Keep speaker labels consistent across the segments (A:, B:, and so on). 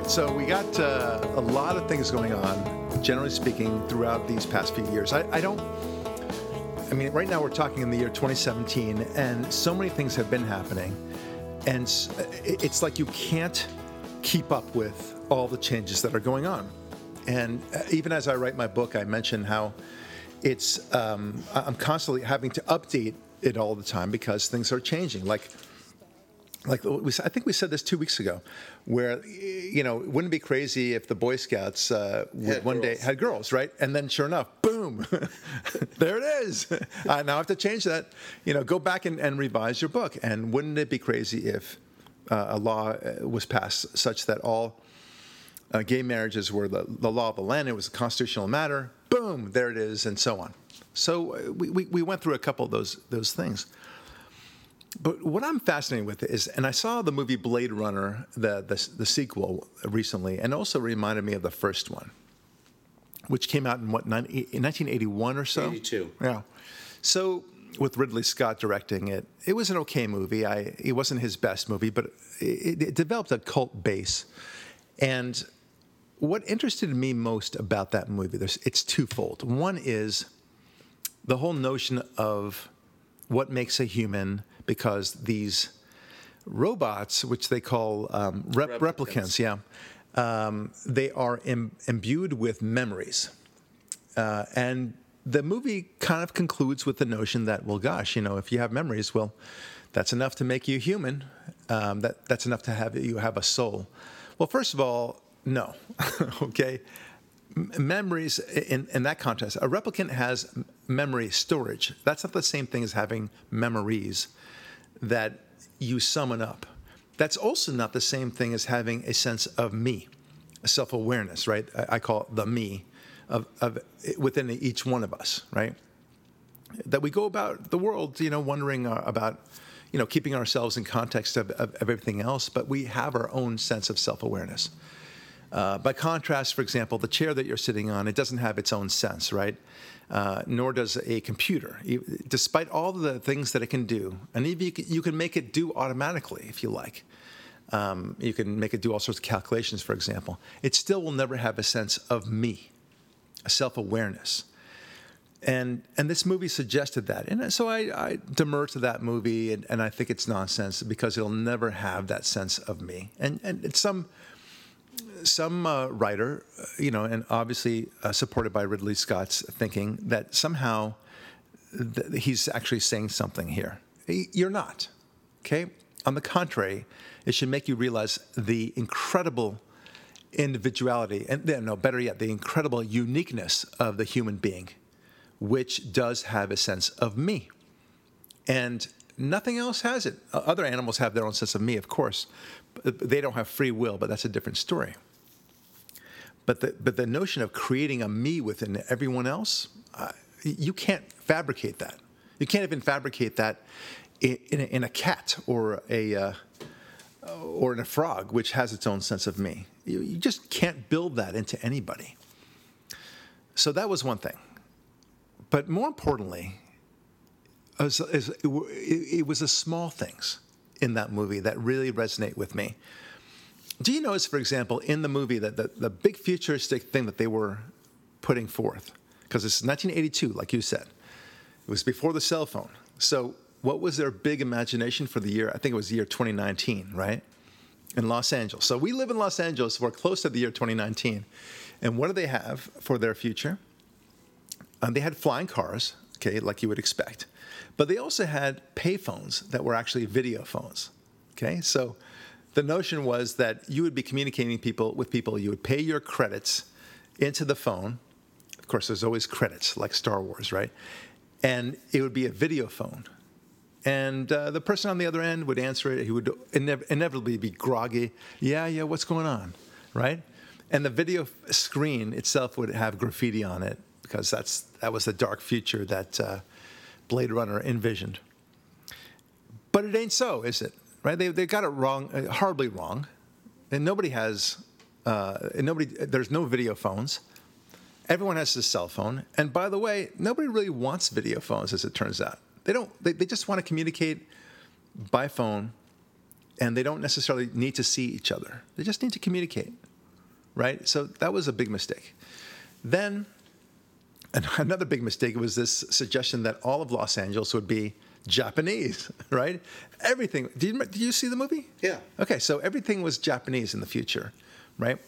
A: Right, so we got uh, a lot of things going on, generally speaking, throughout these past few years. I, I don't. I mean, right now we're talking in the year 2017, and so many things have been happening, and it's like you can't keep up with all the changes that are going on. And uh, even as I write my book, I mention how it's um, I'm constantly having to update it all the time because things are changing. Like like we, I think we said this two weeks ago, where you know, wouldn't it be crazy if the Boy Scouts uh, would one day had girls, right? And then, sure enough, boom, there it is. I now have to change that. You know, go back and, and revise your book. And wouldn't it be crazy if uh, a law uh, was passed such that all uh, gay marriages were the, the law of the land? It was a constitutional matter. Boom, there it is, and so on. So uh, we, we, we went through a couple of those those things. But what I'm fascinated with is, and I saw the movie Blade Runner, the, the the sequel recently, and also reminded me of the first one, which came out in what eh, 90 1981 or so.
B: 82.
A: Yeah. So with Ridley Scott directing it, it was an okay movie. I it wasn't his best movie, but it, it developed a cult base. And what interested me most about that movie, it's twofold. One is the whole notion of what makes a human, because these robots, which they call um, rep- replicants.
B: Replicants.
A: yeah, um, they are Im- imbued with memories. Uh, and the movie kind of concludes with the notion that, well, gosh, you know, if you have memories, well, that's enough to make you human. Um, that that's enough to have you have a soul. Well, first of all, no. okay, M- memories in, in that context, a replicant has memory storage. That's not the same thing as having memories that you summon up. That's also not the same thing as having a sense of me, self awareness, right? I, I call it the me of, of within each one of us, right? That we go about the world, you know, wondering uh, about, you know, keeping ourselves in context of, of, of everything else, but we have our own sense of self awareness. Uh, by contrast, for example, the chair that you're sitting on, it doesn't have its own sense, right? Uh, nor does a computer, despite all the things that it can do. And if you, can- make it do automatically if you like. Um, you can make it do all sorts of calculations, for example. It still will never have a sense of me, a self awareness. And, and this movie suggested that. And so I, I demur to that movie, and, and I think it's nonsense because it'll never have that sense of me. And, and it's some some uh, writer, uh, you know, and obviously uh, supported by Ridley Scott's thinking that somehow th- he's actually saying something here. You're not, okay? On the contrary, it should make you realize the incredible individuality, and then, no, better yet, the incredible uniqueness of the human being, which does have a sense of me and nothing else has it. Other animals have their own sense of me, of course. They don't have free will, but that's a different story. But the, but the notion of creating a me within everyone else, uh, you can't fabricate that. You can't even fabricate that in, in, a, in a cat or a uh, or in a frog, which has its own sense of me. You, you just can't build that into anybody. So that was one thing. But more importantly, it, w- it, it was the small things in that movie that really resonate with me. Do you notice, for example, in the movie that the, the big futuristic thing that they were putting forth, because it's 1982, like you said, it was before the cell phone. So, what was their big imagination for the year? I think it was the year 2019, right? In Los Angeles. So, we live in Los Angeles. We're close to the year 2019. And what do they have for their future? Um, they had flying cars, okay, like you would expect, but they also had payphones that were actually video phones, okay. So the notion was that you would be communicating people with people. You would pay your credits into the phone. Of course, there's always credits, like Star Wars, right? And it would be a video phone. And uh, the person on the other end would answer it. He would inev- inevitably be groggy. Yeah, yeah, what's going on, right? And the video screen itself would have graffiti on it because that's that was the dark future that uh, Blade Runner envisioned. But it ain't so, is it? Right? They they got it wrong, uh, horribly wrong, and nobody has, uh, and nobody. There's no video phones. Everyone has a cell phone, and by the way, nobody really wants video phones, as it turns out. They don't. They, they just want to communicate by phone and they don't necessarily need to see each other. They just need to communicate, right? So that was a big mistake. Then another big mistake was this suggestion that all of Los Angeles would be Japanese, right? Everything. Did you, did you see the movie?
B: Yeah.
A: Okay, so everything was Japanese in the future, right?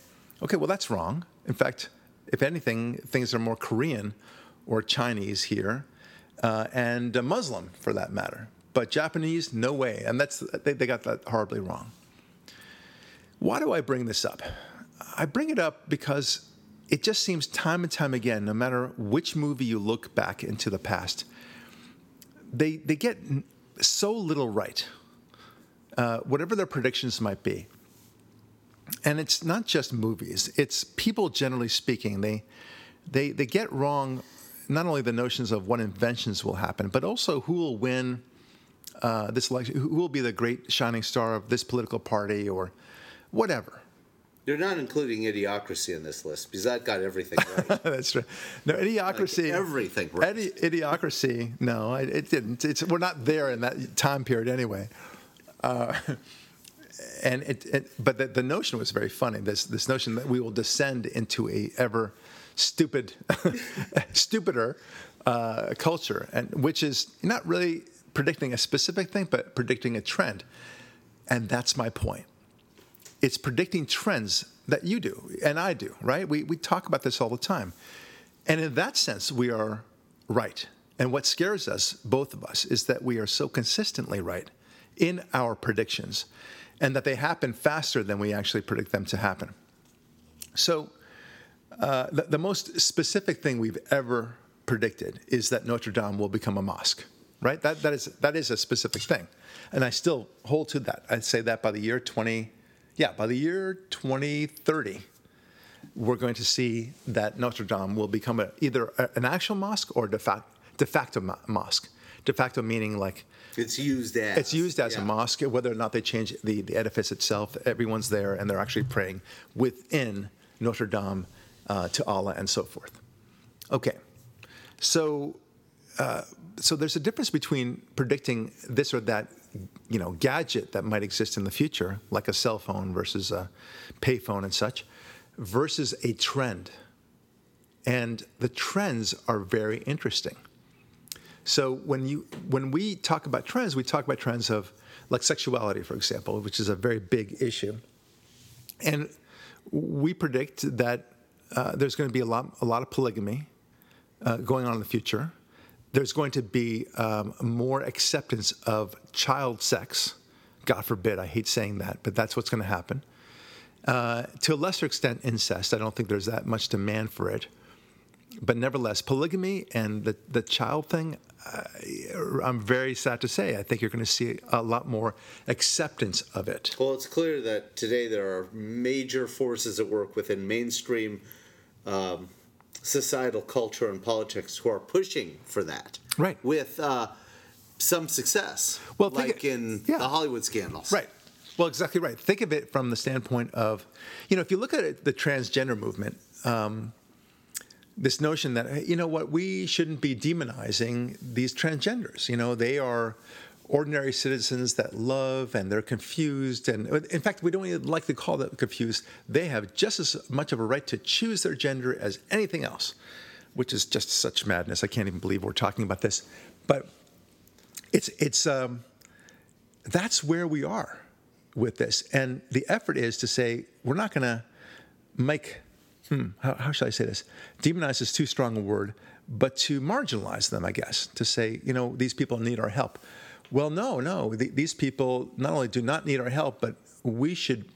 A: Okay, well, that's wrong. In fact, if anything, things are more Korean or Chinese here, uh, and uh, Muslim for that matter. But Japanese, no way. And that's they, they got that horribly wrong. Why do I bring this up? I bring it up because it just seems time and time again, no matter which movie you look back into the past, they they get so little right, uh, whatever their predictions might be. And it's not just movies; it's people generally speaking. They they they get wrong not only the notions of what inventions will happen, but also who will win uh, this election, who will be the great shining star of this political party or whatever.
B: You're not including idiocracy in this list because that got everything right.
A: That's true. No, idiocracy.
B: Like everything right.
A: Idi- idiocracy. No, it, it didn't. It's, we're not there in that time period anyway. Uh, and it, it, but the, the notion was very funny. This this notion that we will descend into a ever stupid, stupider uh, culture, and which is not really predicting a specific thing, but predicting a trend. And that's my point. It's predicting trends that you do and I do, right? We, we talk about this all the time. And in that sense, we are right. And what scares us, both of us, is that we are so consistently right in our predictions and that they happen faster than we actually predict them to happen. So, uh, the, the most specific thing we've ever predicted is that Notre Dame will become a mosque right? That, that, is, that is a specific thing. And I still hold to that. I'd say that by the year 20, yeah, by the year 2030, we're going to see that Notre Dame will become a, either a, an actual mosque or de facto, de facto mo- mosque. De facto meaning like
B: it's used as
A: it's used as yeah. a mosque. Whether or not they change the, the edifice itself, everyone's there and they're actually praying within Notre Dame uh, to Allah and so forth. Okay, so uh, so there's a difference between predicting this or that, you know, gadget that might exist in the future, like a cell phone versus a payphone and such, versus a trend. And the trends are very interesting. So when you when we talk about trends, we talk about trends of like sexuality, for example, which is a very big issue. And we predict that uh, there's going to be a lot a lot of polygamy uh, going on in the future there's going to be um, more acceptance of child sex. God forbid, I hate saying that, but that's what's going to happen. Uh, to a lesser extent, incest. I don't think there's that much demand for it. But nevertheless, polygamy and the, the child thing, uh, I'm very sad to say, I think you're going to see a lot more acceptance of it.
B: Well, it's clear that today there are major forces at work within mainstream um, societal culture and politics who are pushing for that.
A: Right.
B: With uh, some success.
A: Well,
B: like in yeah. the Hollywood scandals.
A: Right. Well, exactly right. Think of it from the standpoint of, you know, if you look at it, the transgender movement, um, this notion that, you know what, we shouldn't be demonizing these transgenders. You know, they are ordinary citizens that love and they're confused. And in fact, we don't even like to call them confused. They have just as much of a right to choose their gender as anything else, which is just such madness. I can't even believe we're talking about this. But it's, it's, um, that's where we are with this. And the effort is to say, we're not going to make, hmm, how, how should I say this? Demonize is too strong a word, but to marginalize them, I guess, to say, you know, these people need our help. Well, no, no. these people not only do not need our help, but we should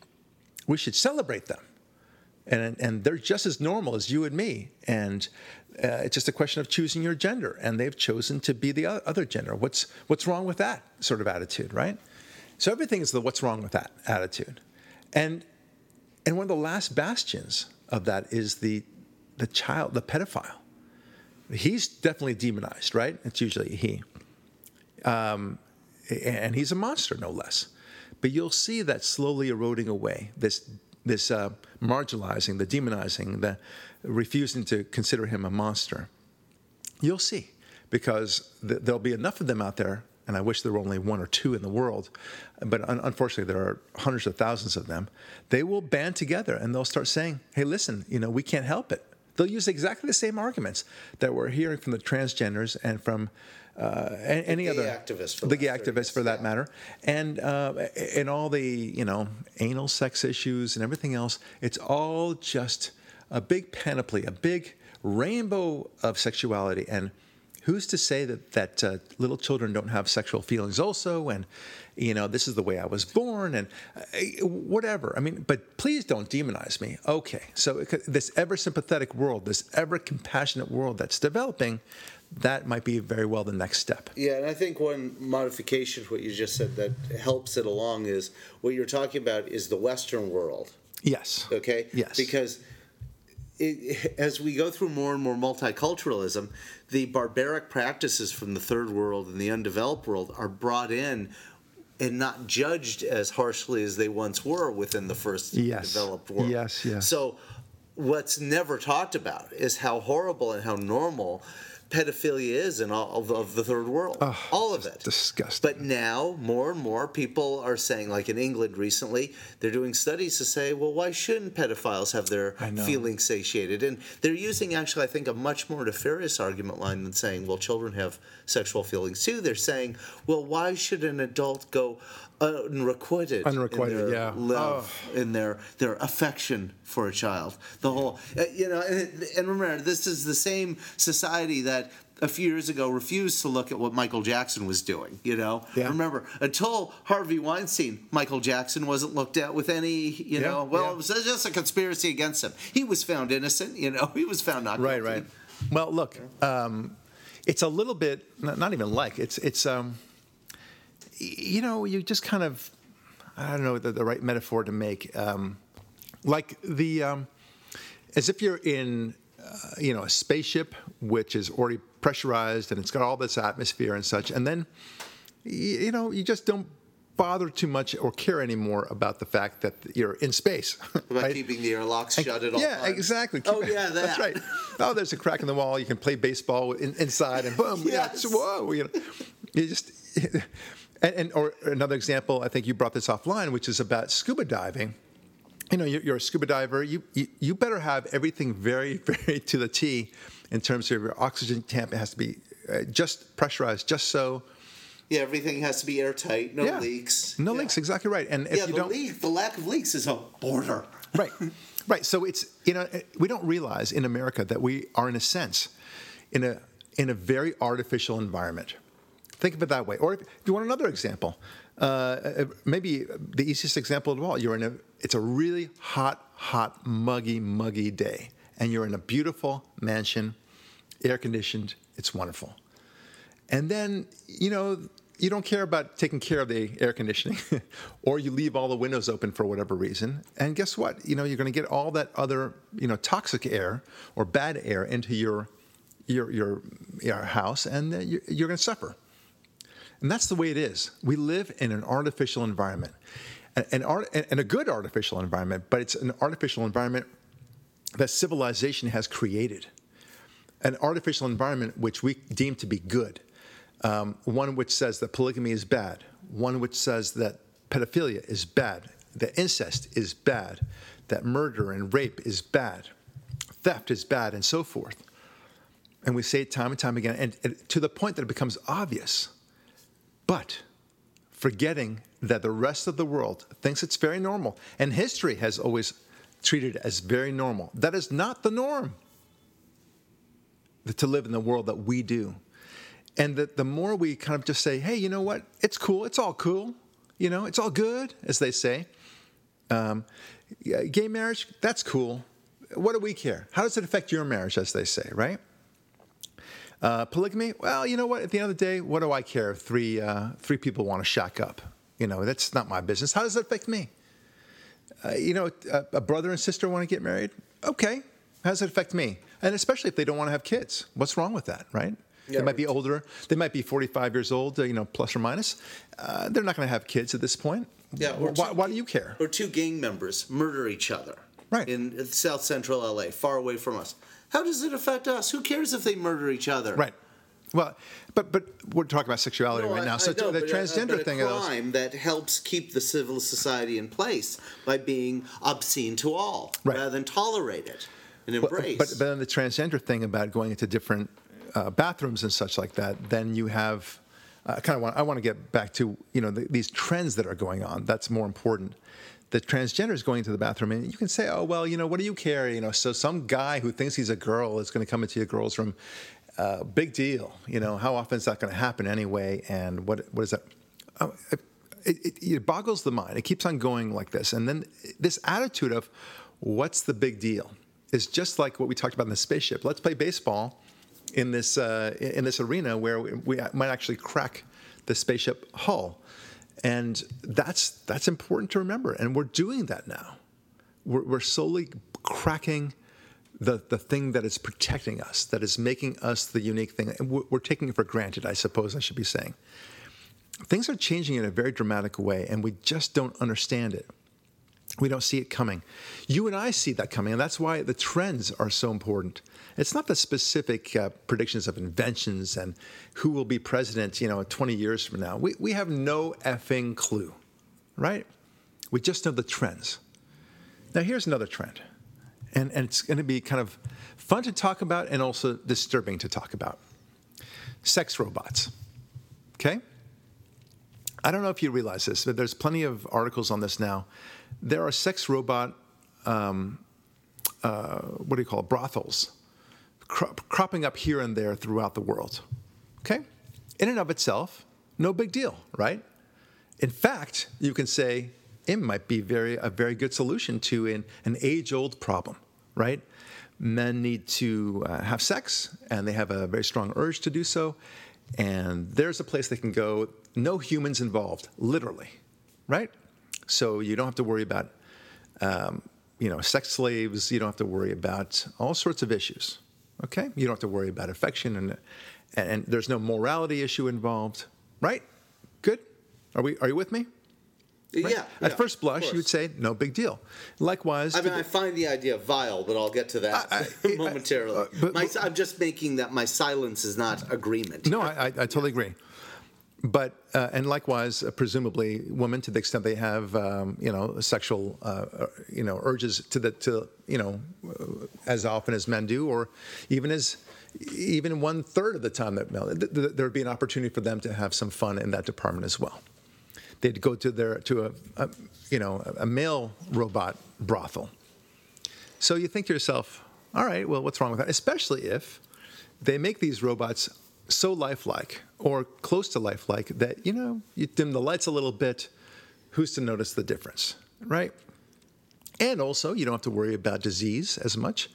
A: we should celebrate them, and and they're just as normal as you and me. And uh, it's just a question of choosing your gender, and they've chosen to be the other gender. What's what's wrong with that sort of attitude, right? So everything is the what's wrong with that attitude, and and one of the last bastions of that is the the child, the pedophile. He's definitely demonized, right? It's usually he. Um, and he's a monster, no less. But you'll see that slowly eroding away. This this uh, marginalizing, the demonizing, the refusing to consider him a monster. You'll see, because th- there'll be enough of them out there and I wish there were only one or two in the world, but un- unfortunately there are hundreds of thousands of them. They will band together and they'll start saying, "Hey, listen, you know, we can't help it." They'll use exactly the same arguments that we're hearing from the transgenders and from uh, any
B: gay
A: other
B: activists, for
A: the
B: the
A: gay activists for that
B: yeah.
A: matter, and uh, and all the you know anal sex issues and everything else. It's all just a big panoply, a big rainbow of sexuality, and who's to say that that uh, little children don't have sexual feelings also? And you know, this is the way I was born, and uh, whatever. I mean, but please don't demonize me. Okay, so it this ever sympathetic world, this ever compassionate world that's developing, that might be very well the next step.
B: Yeah, and I think one modification to what you just said that helps it along is what you're talking about is the Western world.
A: Yes.
B: Okay.
A: Yes.
B: Because it, as we go through more and more multiculturalism, the barbaric practices from the third world and the undeveloped world are brought in and not judged as harshly as they once were within the first
A: Yes.
B: developed world.
A: Yes, yes.
B: So what's never talked about is how horrible and how normal pedophilia is in all of, of the third world. all of it.
A: disgusting.
B: But now more and more people are saying, like in England recently, they're doing studies to say, well, why shouldn't pedophiles have their feelings satiated? And they're using actually, I think, a much more nefarious argument line than saying, well, children have sexual feelings too. They're saying, well, why should an adult go unrequited,
A: Unrequited, yeah. Oh.
B: love, in their their affection for a child? The whole, uh, you know, and, and remember, this is the same society that a few years ago refused to look at what Michael Jackson was doing. You know,
A: Yeah.
B: remember until Harvey Weinstein, Michael Jackson wasn't looked at with any. You
A: Yeah,
B: know, well,
A: yeah.
B: it was just a conspiracy against him. He was found innocent. You know, he was found not
A: Right,
B: guilty.
A: right. right. Well, look, um, it's a little bit not, even like it's it's um, you know you just kind of I don't know the, the right metaphor to make um, like the um, as if you're in uh, you know a spaceship which is already pressurized and it's got all this atmosphere and such, and then you know you just don't bother too much or care anymore about the fact that you're in space.
B: About
A: right?
B: keeping the airlocks shut at all
A: yeah,
B: times.
A: exactly.
B: Oh
A: Keep-
B: yeah, that.
A: that's right. Oh, there's a crack in the wall. You can play baseball in, inside, and boom, yeah,
B: Yes.
A: it's- whoa, you know, you just. And, and or another example, I think you brought this offline, which is about scuba diving. You know, you're, a scuba diver. You, you you better have everything very very to the T in terms of your oxygen tank. It has to be uh, just pressurized, just so.
B: Yeah, everything has to be airtight, no
A: yeah.
B: leaks.
A: No
B: Yeah.
A: leaks, exactly right. And if
B: Yeah,
A: you
B: the
A: don't,
B: leak, the lack of leaks is a border.
A: right right so it's you know we don't realize in america that we are in a sense in a in a very artificial environment think of it that way. Or if you want another example uh, maybe the easiest example of all you're in a it's a really hot hot muggy muggy day and you're in a beautiful mansion air conditioned it's wonderful. And then you know you don't care about taking care of the air conditioning or you leave all the windows open for whatever reason and guess what? You know you're going to get all that other you know toxic air or bad air into your your your, your house and uh, you're, you're going to suffer and that's the way it is. We live in an artificial environment. An, art and a good artificial environment but it's an artificial environment that civilization has created. An artificial environment which we deem to be good, um, one which says that polygamy is bad, one which says that pedophilia is bad, that incest is bad, that murder and rape is bad, theft is bad, and so forth. And we say it time and time again, and, and to the point that it becomes obvious. But forgetting that the rest of the world thinks it's very normal, and history has always treated it as very normal. That is not the norm to live in the world that we do. And that the more we kind of just say, hey, you know what? It's cool. It's all cool. You know, it's all good, as they say. Um, gay marriage, that's cool. What do we care? How does it affect your marriage, as they say, right? Uh, polygamy, well, you know what? At the end of the day, what do I care if three, uh, three people want to shack up? You know, that's not my business. How does that affect me? Uh, you know, a, a brother and sister want to get married? Okay. How does it affect me? And especially if they don't want to have kids. What's wrong with that, right?
B: Yeah,
A: they might be older. They might be 45 years old, uh, you know, plus or minus. Uh, they're not going to have kids at this point.
B: Yeah, or
A: Why,
B: two-
A: why do you care?
B: Or two gang members murder each other.
A: Right.
B: In South Central LA, far away from us. How does it affect us? Who cares if they murder each other?
A: Right. Well, but but we're talking about sexuality
B: No,
A: right
B: I-
A: now. So
B: know,
A: the
B: a-
A: transgender
B: a
A: thing is
B: crime that helps keep the civil society in place by being obscene to all,
A: Right.
B: rather than tolerate it and embrace.
A: but, but then the transgender thing about going into different uh, bathrooms and such like that, then you have. I kind of want. I want to get back to you know the, these trends that are going on. That's more important. The transgenders going into the bathroom, and you can say, "Oh well, you know, what do you care?" You know, so some guy who thinks he's a girl is going to come into your girl's room. Uh, big deal. You know, how often is that going to happen anyway? And what what is that? Oh, it, it, it boggles the mind. It keeps on going like this, and then this attitude of, "What's the big deal?" is just like what we talked about in the spaceship. Let's play baseball in this uh, in this arena where we, we might actually crack the spaceship hull, and that's that's important to remember. And we're doing that now. We're, we're slowly cracking the the thing that is protecting us, that is making us the unique thing. And we're, we're taking it for granted. I suppose I should be saying. Things are changing in a very dramatic way, and we just don't understand it. We don't see it coming. You and I see that coming, and that's why the trends are so important. It's not the specific uh, predictions of inventions and who will be president, you know, 20 years from now. We, we have no effing clue, right? We just know the trends. Now, here's another trend, and, and it's going to be kind of fun to talk about and also disturbing to talk about sex robots. Okay? I don't know if you realize this, but there's plenty of articles on this now. There are sex robot, um, uh, what do you call it, brothels, cro- cropping up here and there throughout the world. Okay? In and of itself, no big deal, right? In fact, you can say it might be very a very good solution to an, an age-old problem, right? Men need to uh, have sex, and they have a very strong urge to do so. And there's a place they can go, no humans involved, literally, right? So you don't have to worry about, um, you know, sex slaves. You don't have to worry about all sorts of issues. Okay, you don't have to worry about affection, and and there's no morality issue involved, right? Good. Are we? Are you with me? Right?
B: yeah.
A: At
B: yeah,
A: first blush, you would say no big deal. Likewise,
B: I mean,
A: the-
B: I find the idea vile, but I'll get to that
A: I- I-
B: momentarily.
A: uh, but-
B: my, I'm just making that my silence is not agreement.
A: No, I, I, I totally agree. But uh, and likewise, uh, presumably, women, to the extent they have, um, you know, sexual, uh, you know, urges to the to you know, uh, as often as men do, or even as even one third of the time that men, th- th- there would be an opportunity for them to have some fun in that department as well. They'd go to their to a, a you know a male robot brothel. So you think to yourself, all right, well, what's wrong with that? Especially if they make these robots so lifelike or close to lifelike that, you know, you dim the lights a little bit, who's to notice the difference, right? And also, you don't have to worry about disease as much,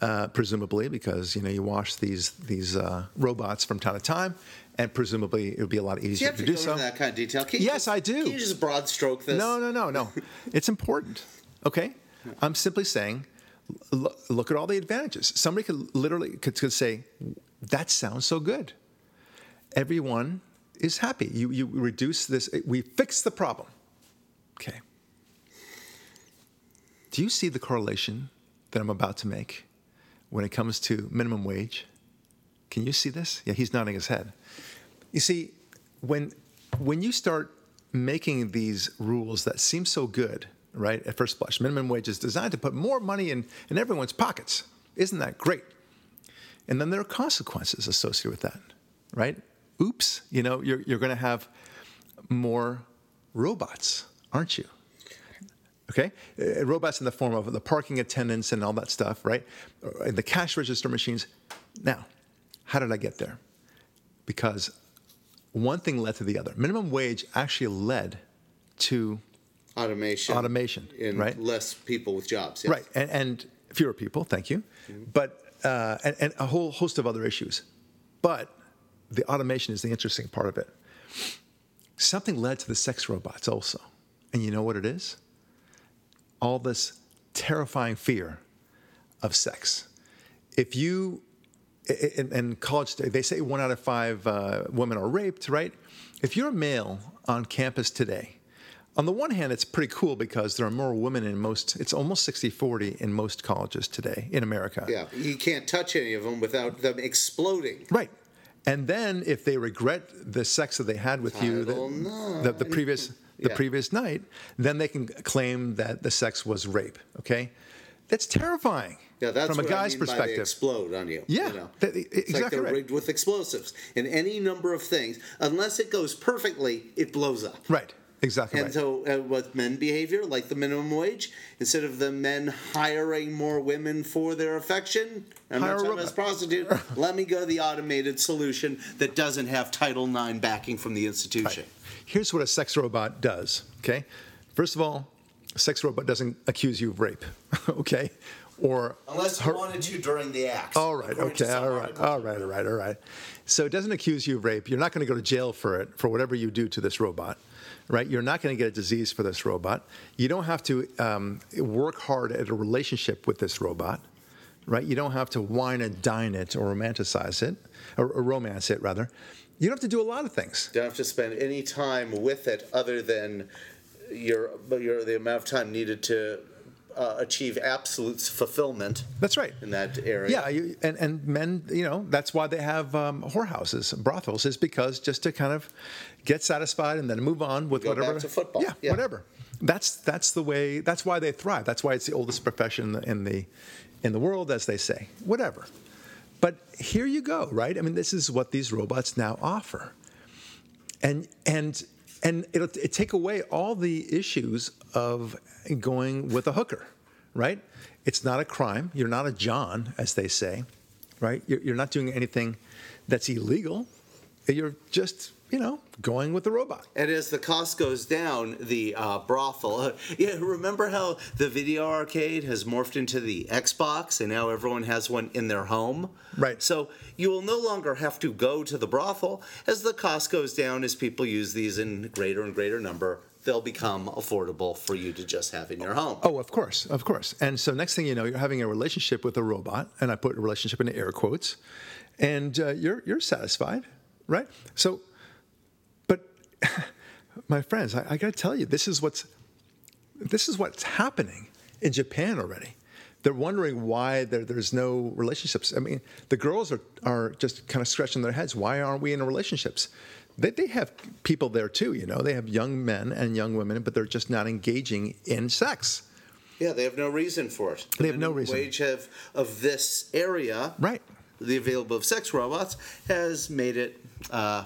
A: uh, presumably, because, you know, you wash these, these uh, robots from time to time, and presumably it would be a lot
B: Do you
A: easier
B: have
A: to
B: to
A: do so.
B: into that kind of detail? Can you
A: Yes,
B: just-
A: I do.
B: Can you just broad stroke this?
A: No, no, no, no. it's important. Okay, I'm simply saying, l- look at all the advantages. Somebody could literally could, could say, "That sounds so good." Everyone is happy. You you reduce this. We fix the problem. Okay. Do you see the correlation that I'm about to make when it comes to minimum wage? Can you see this? Yeah, he's nodding his head. You see, when when you start making these rules that seem so good, right, at first blush, minimum wage is designed to put more money in, in everyone's pockets. Isn't that great? And then there are consequences associated with that, right? Oops, you know, you're, you're going to have more robots, aren't you? Okay, Uh, robots in the form of the parking attendants and all that stuff, right? Uh, And the cash register machines. Now, how did I get there? Because one thing led to the other. Minimum wage actually led to
B: Automation.
A: Automation,
B: And
A: right?
B: less people with jobs. yes.
A: right and, and fewer people. Thank you, but uh, and, and a whole host of other issues. But the automation is the interesting part of it. Something led to the sex robots also, and you know what it is? All this terrifying fear of sex. If you in, in college, they say one out of five uh, women are raped, right? If you're a male on campus today, on the one hand, it's pretty cool because there are more women in most, it's almost 60 40 in most colleges today in America.
B: Yeah, you can't touch any of them without them exploding.
A: Right. And then if they regret the sex that they had with you the, the, the previous the
B: Yeah.
A: previous night, then they can claim that the sex was rape. Okay, that's terrifying.
B: Yeah, that's
A: from a
B: what I
A: guy's
B: mean
A: perspective.
B: explode on you.
A: Yeah,
B: you know?
A: that-
B: it's like
A: exactly
B: they're
A: right.
B: rigged with explosives, and any number of things, unless it goes perfectly, it blows up.
A: Right. Exactly
B: And
A: right.
B: so, uh, with men behavior, like the minimum wage, instead of the men hiring more women for their affection, I'm
A: Hire a
B: not talking
A: robot.
B: as prostitute. let me go to the automated solution that doesn't have Title IX backing from the institution.
A: Here's what a sex robot does. Okay, first of all, a sex robot doesn't accuse you of rape. okay, or
B: Unless you
A: her-
B: wanted to during the act.
A: All right.
B: according to
A: Okay.
B: some
A: All right.
B: articles.
A: All right. All right. All right. So it doesn't accuse you of rape. You're not going to go to jail for it for whatever you do to this robot, right? You're not going to get a disease for this robot. You don't have to um, work hard at a relationship with this robot, right? You don't have to wine and dine it or romanticize it, or, or romance it rather. You don't have to do a lot of things.
B: You don't have to spend any time with it other than your, your the amount of time needed to uh, achieve absolute fulfillment
A: That's right.
B: in that area.
A: Yeah, you, and and men, you know, that's why they have um, whorehouses, brothels, is because just to kind of get satisfied and then move on with
B: Go back
A: whatever.
B: to football.
A: Yeah,
B: Yeah.
A: whatever. That's that's the way. That's why they thrive. That's why it's the oldest profession in the in the, in the world, as they say. Whatever. But here you go, right? I mean, this is what these robots now offer, and and and it'll it take away all the issues of going with a hooker, right? It's not a crime. You're not a John, as they say, right? You're, you're not doing anything that's illegal. You're just, you know, going with the robot.
B: And as the cost goes down, the uh, brothel. yeah, remember how the video arcade has morphed into the Xbox, and now everyone has one in their home.
A: Right.
B: So you will no longer have to go to the brothel. As the cost goes down, as people use these in greater and greater number, they'll become affordable for you to just have in your home.
A: Oh, of course, of course. And so next thing you know, you're having a relationship with a robot, and I put a relationship in air quotes, and uh, you're you're satisfied, right? So, my friends, I, I got to tell you, this is what's this is what's happening in Japan already. They're wondering why there, there's no relationships. I mean, the girls are, are just kind of scratching their heads. Why aren't we in relationships? They, they have people there too, you know. They have young men and young women, but they're just not engaging in sex.
B: Yeah, they have no reason for it. The
A: They have no reason.
B: Wage have of this area,
A: Right.
B: The available of sex robots has made it uh,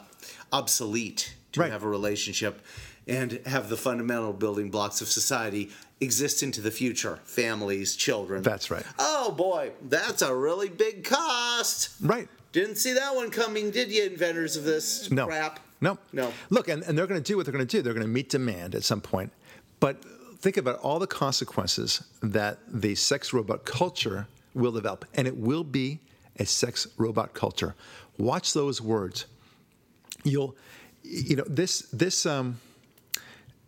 B: obsolete to
A: Right.
B: have a relationship and have the fundamental building blocks of society exist into the future: families, children.
A: That's right.
B: Oh boy, that's a really big cost.
A: Right.
B: Didn't see that one coming, did you, inventors of this
A: No.
B: crap?
A: No.
B: No.
A: Look, and, and they're going to do what they're going to do. They're going to meet demand at some point. But think about all the consequences that the sex robot culture will develop. And it will be a sex robot culture. Watch those words. You'll, you know, this, this, um,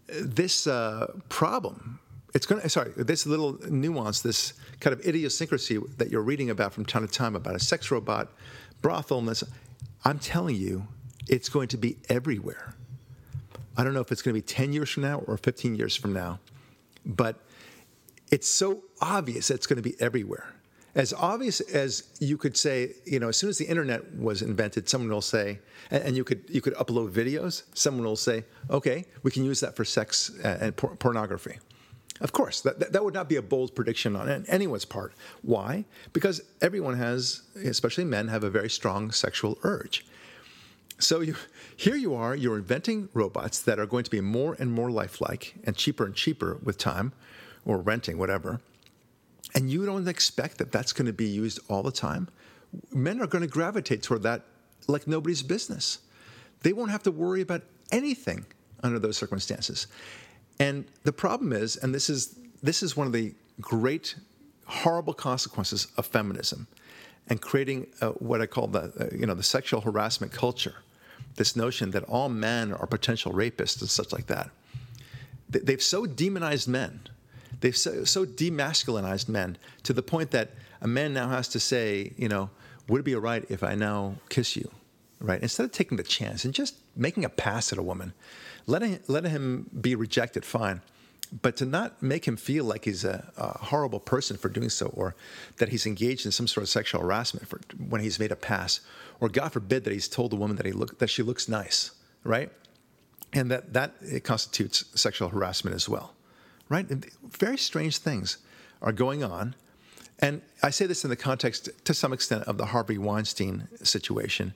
A: this uh, problem, it's going to, sorry, this little nuance, this kind of idiosyncrasy that you're reading about from time to time about a sex robot, brothel, and this, I'm telling you, it's going to be everywhere. I don't know if it's going to be 10 years from now or 15 years from now, but it's so obvious that it's going to be everywhere. As obvious as you could say, you know, as soon as the internet was invented, someone will say, and, and you could you could upload videos. Someone will say, okay, we can use that for sex uh, and por- pornography. Of course, that, that that would not be a bold prediction on anyone's part. Why? Because everyone has, especially men, have a very strong sexual urge. So you, here you are, you're inventing robots that are going to be more and more lifelike and cheaper and cheaper with time, or renting, whatever. And you don't expect that that's going to be used all the time. Men are going to gravitate toward that like nobody's business. They won't have to worry about anything under those circumstances. And the problem is, and this is this is one of the great horrible consequences of feminism and creating uh, what I call the uh, you know the sexual harassment culture. This notion that all men are potential rapists and such like that. They- They've so demonized men. They've so, so demasculinized men to the point that a man now has to say, you know, would it be all right if I now kiss you? Right? Instead of taking the chance and just making a pass at a woman, letting, letting him be rejected, fine. but to not make him feel like he's a, a, horrible person for doing so, or that he's engaged in some sort of sexual harassment for when he's made a pass, or God forbid that he's told a woman that he look that she looks nice, right? And that that it constitutes sexual harassment as well, right? Very strange things are going on, and I say this in the context, to some extent, of the Harvey Weinstein situation,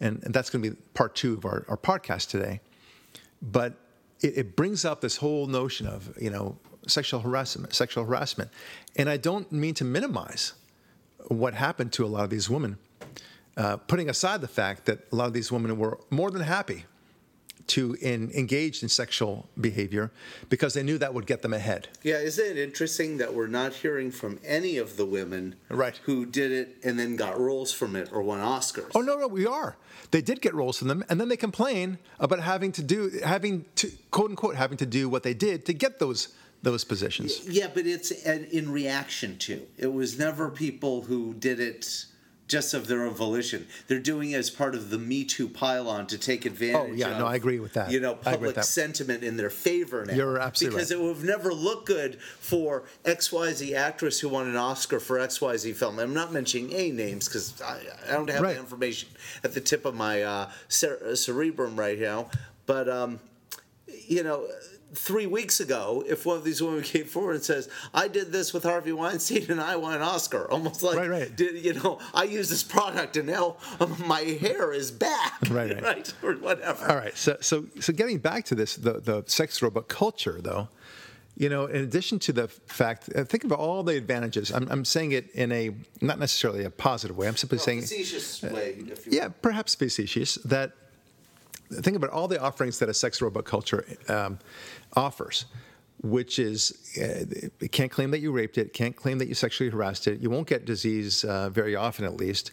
A: and, and that's going to be part two of our, our podcast today. But it, it brings up this whole notion of you know sexual harassment, sexual harassment, and I don't mean to minimize what happened to a lot of these women. Uh, putting aside the fact that a lot of these women were more than happy to in, engage in sexual behavior because they knew that would get them ahead.
B: Yeah, isn't it interesting that we're not hearing from any of the women
A: right.
B: who did it and then got roles from it or won Oscars?
A: Oh no, no, we are. They did get roles from them, and then they complain about having to do, having to quote unquote, having to do what they did to get those those positions.
B: Yeah, but it's an, in reaction to. It was never people who did it just of their own volition. They're doing it as part of the Me Too pylon to take advantage.
A: Oh yeah,
B: of,
A: no, I agree with that.
B: You know, public sentiment in their favor now.
A: You're absolutely
B: because
A: right.
B: it would have never looked good for X Y Z actress who won an Oscar for X Y Z film. I'm not mentioning A names because I, I, don't have
A: right.
B: the information at the tip of my uh, cere- cerebrum right now, but um, you know three weeks ago if one of these women came forward and says, "I did this with Harvey Weinstein and I won an Oscar," almost like,
A: right, right.
B: Did, you know, I use this product and now my hair is back,
A: right, right,
B: right, or whatever.
A: All right, so so so getting back to this, the the sex robot culture, though. You know, in addition to the fact, uh, think of all the advantages. I'm, I'm saying it in a not necessarily a positive way. I'm simply
B: well,
A: saying
B: facetious uh, way.
A: yeah, perhaps facetious. That think about all the offerings that a sex robot culture um, offers, which is uh, it can't claim that you raped it, can't claim that you sexually harassed it. You won't get disease uh, very often, at least,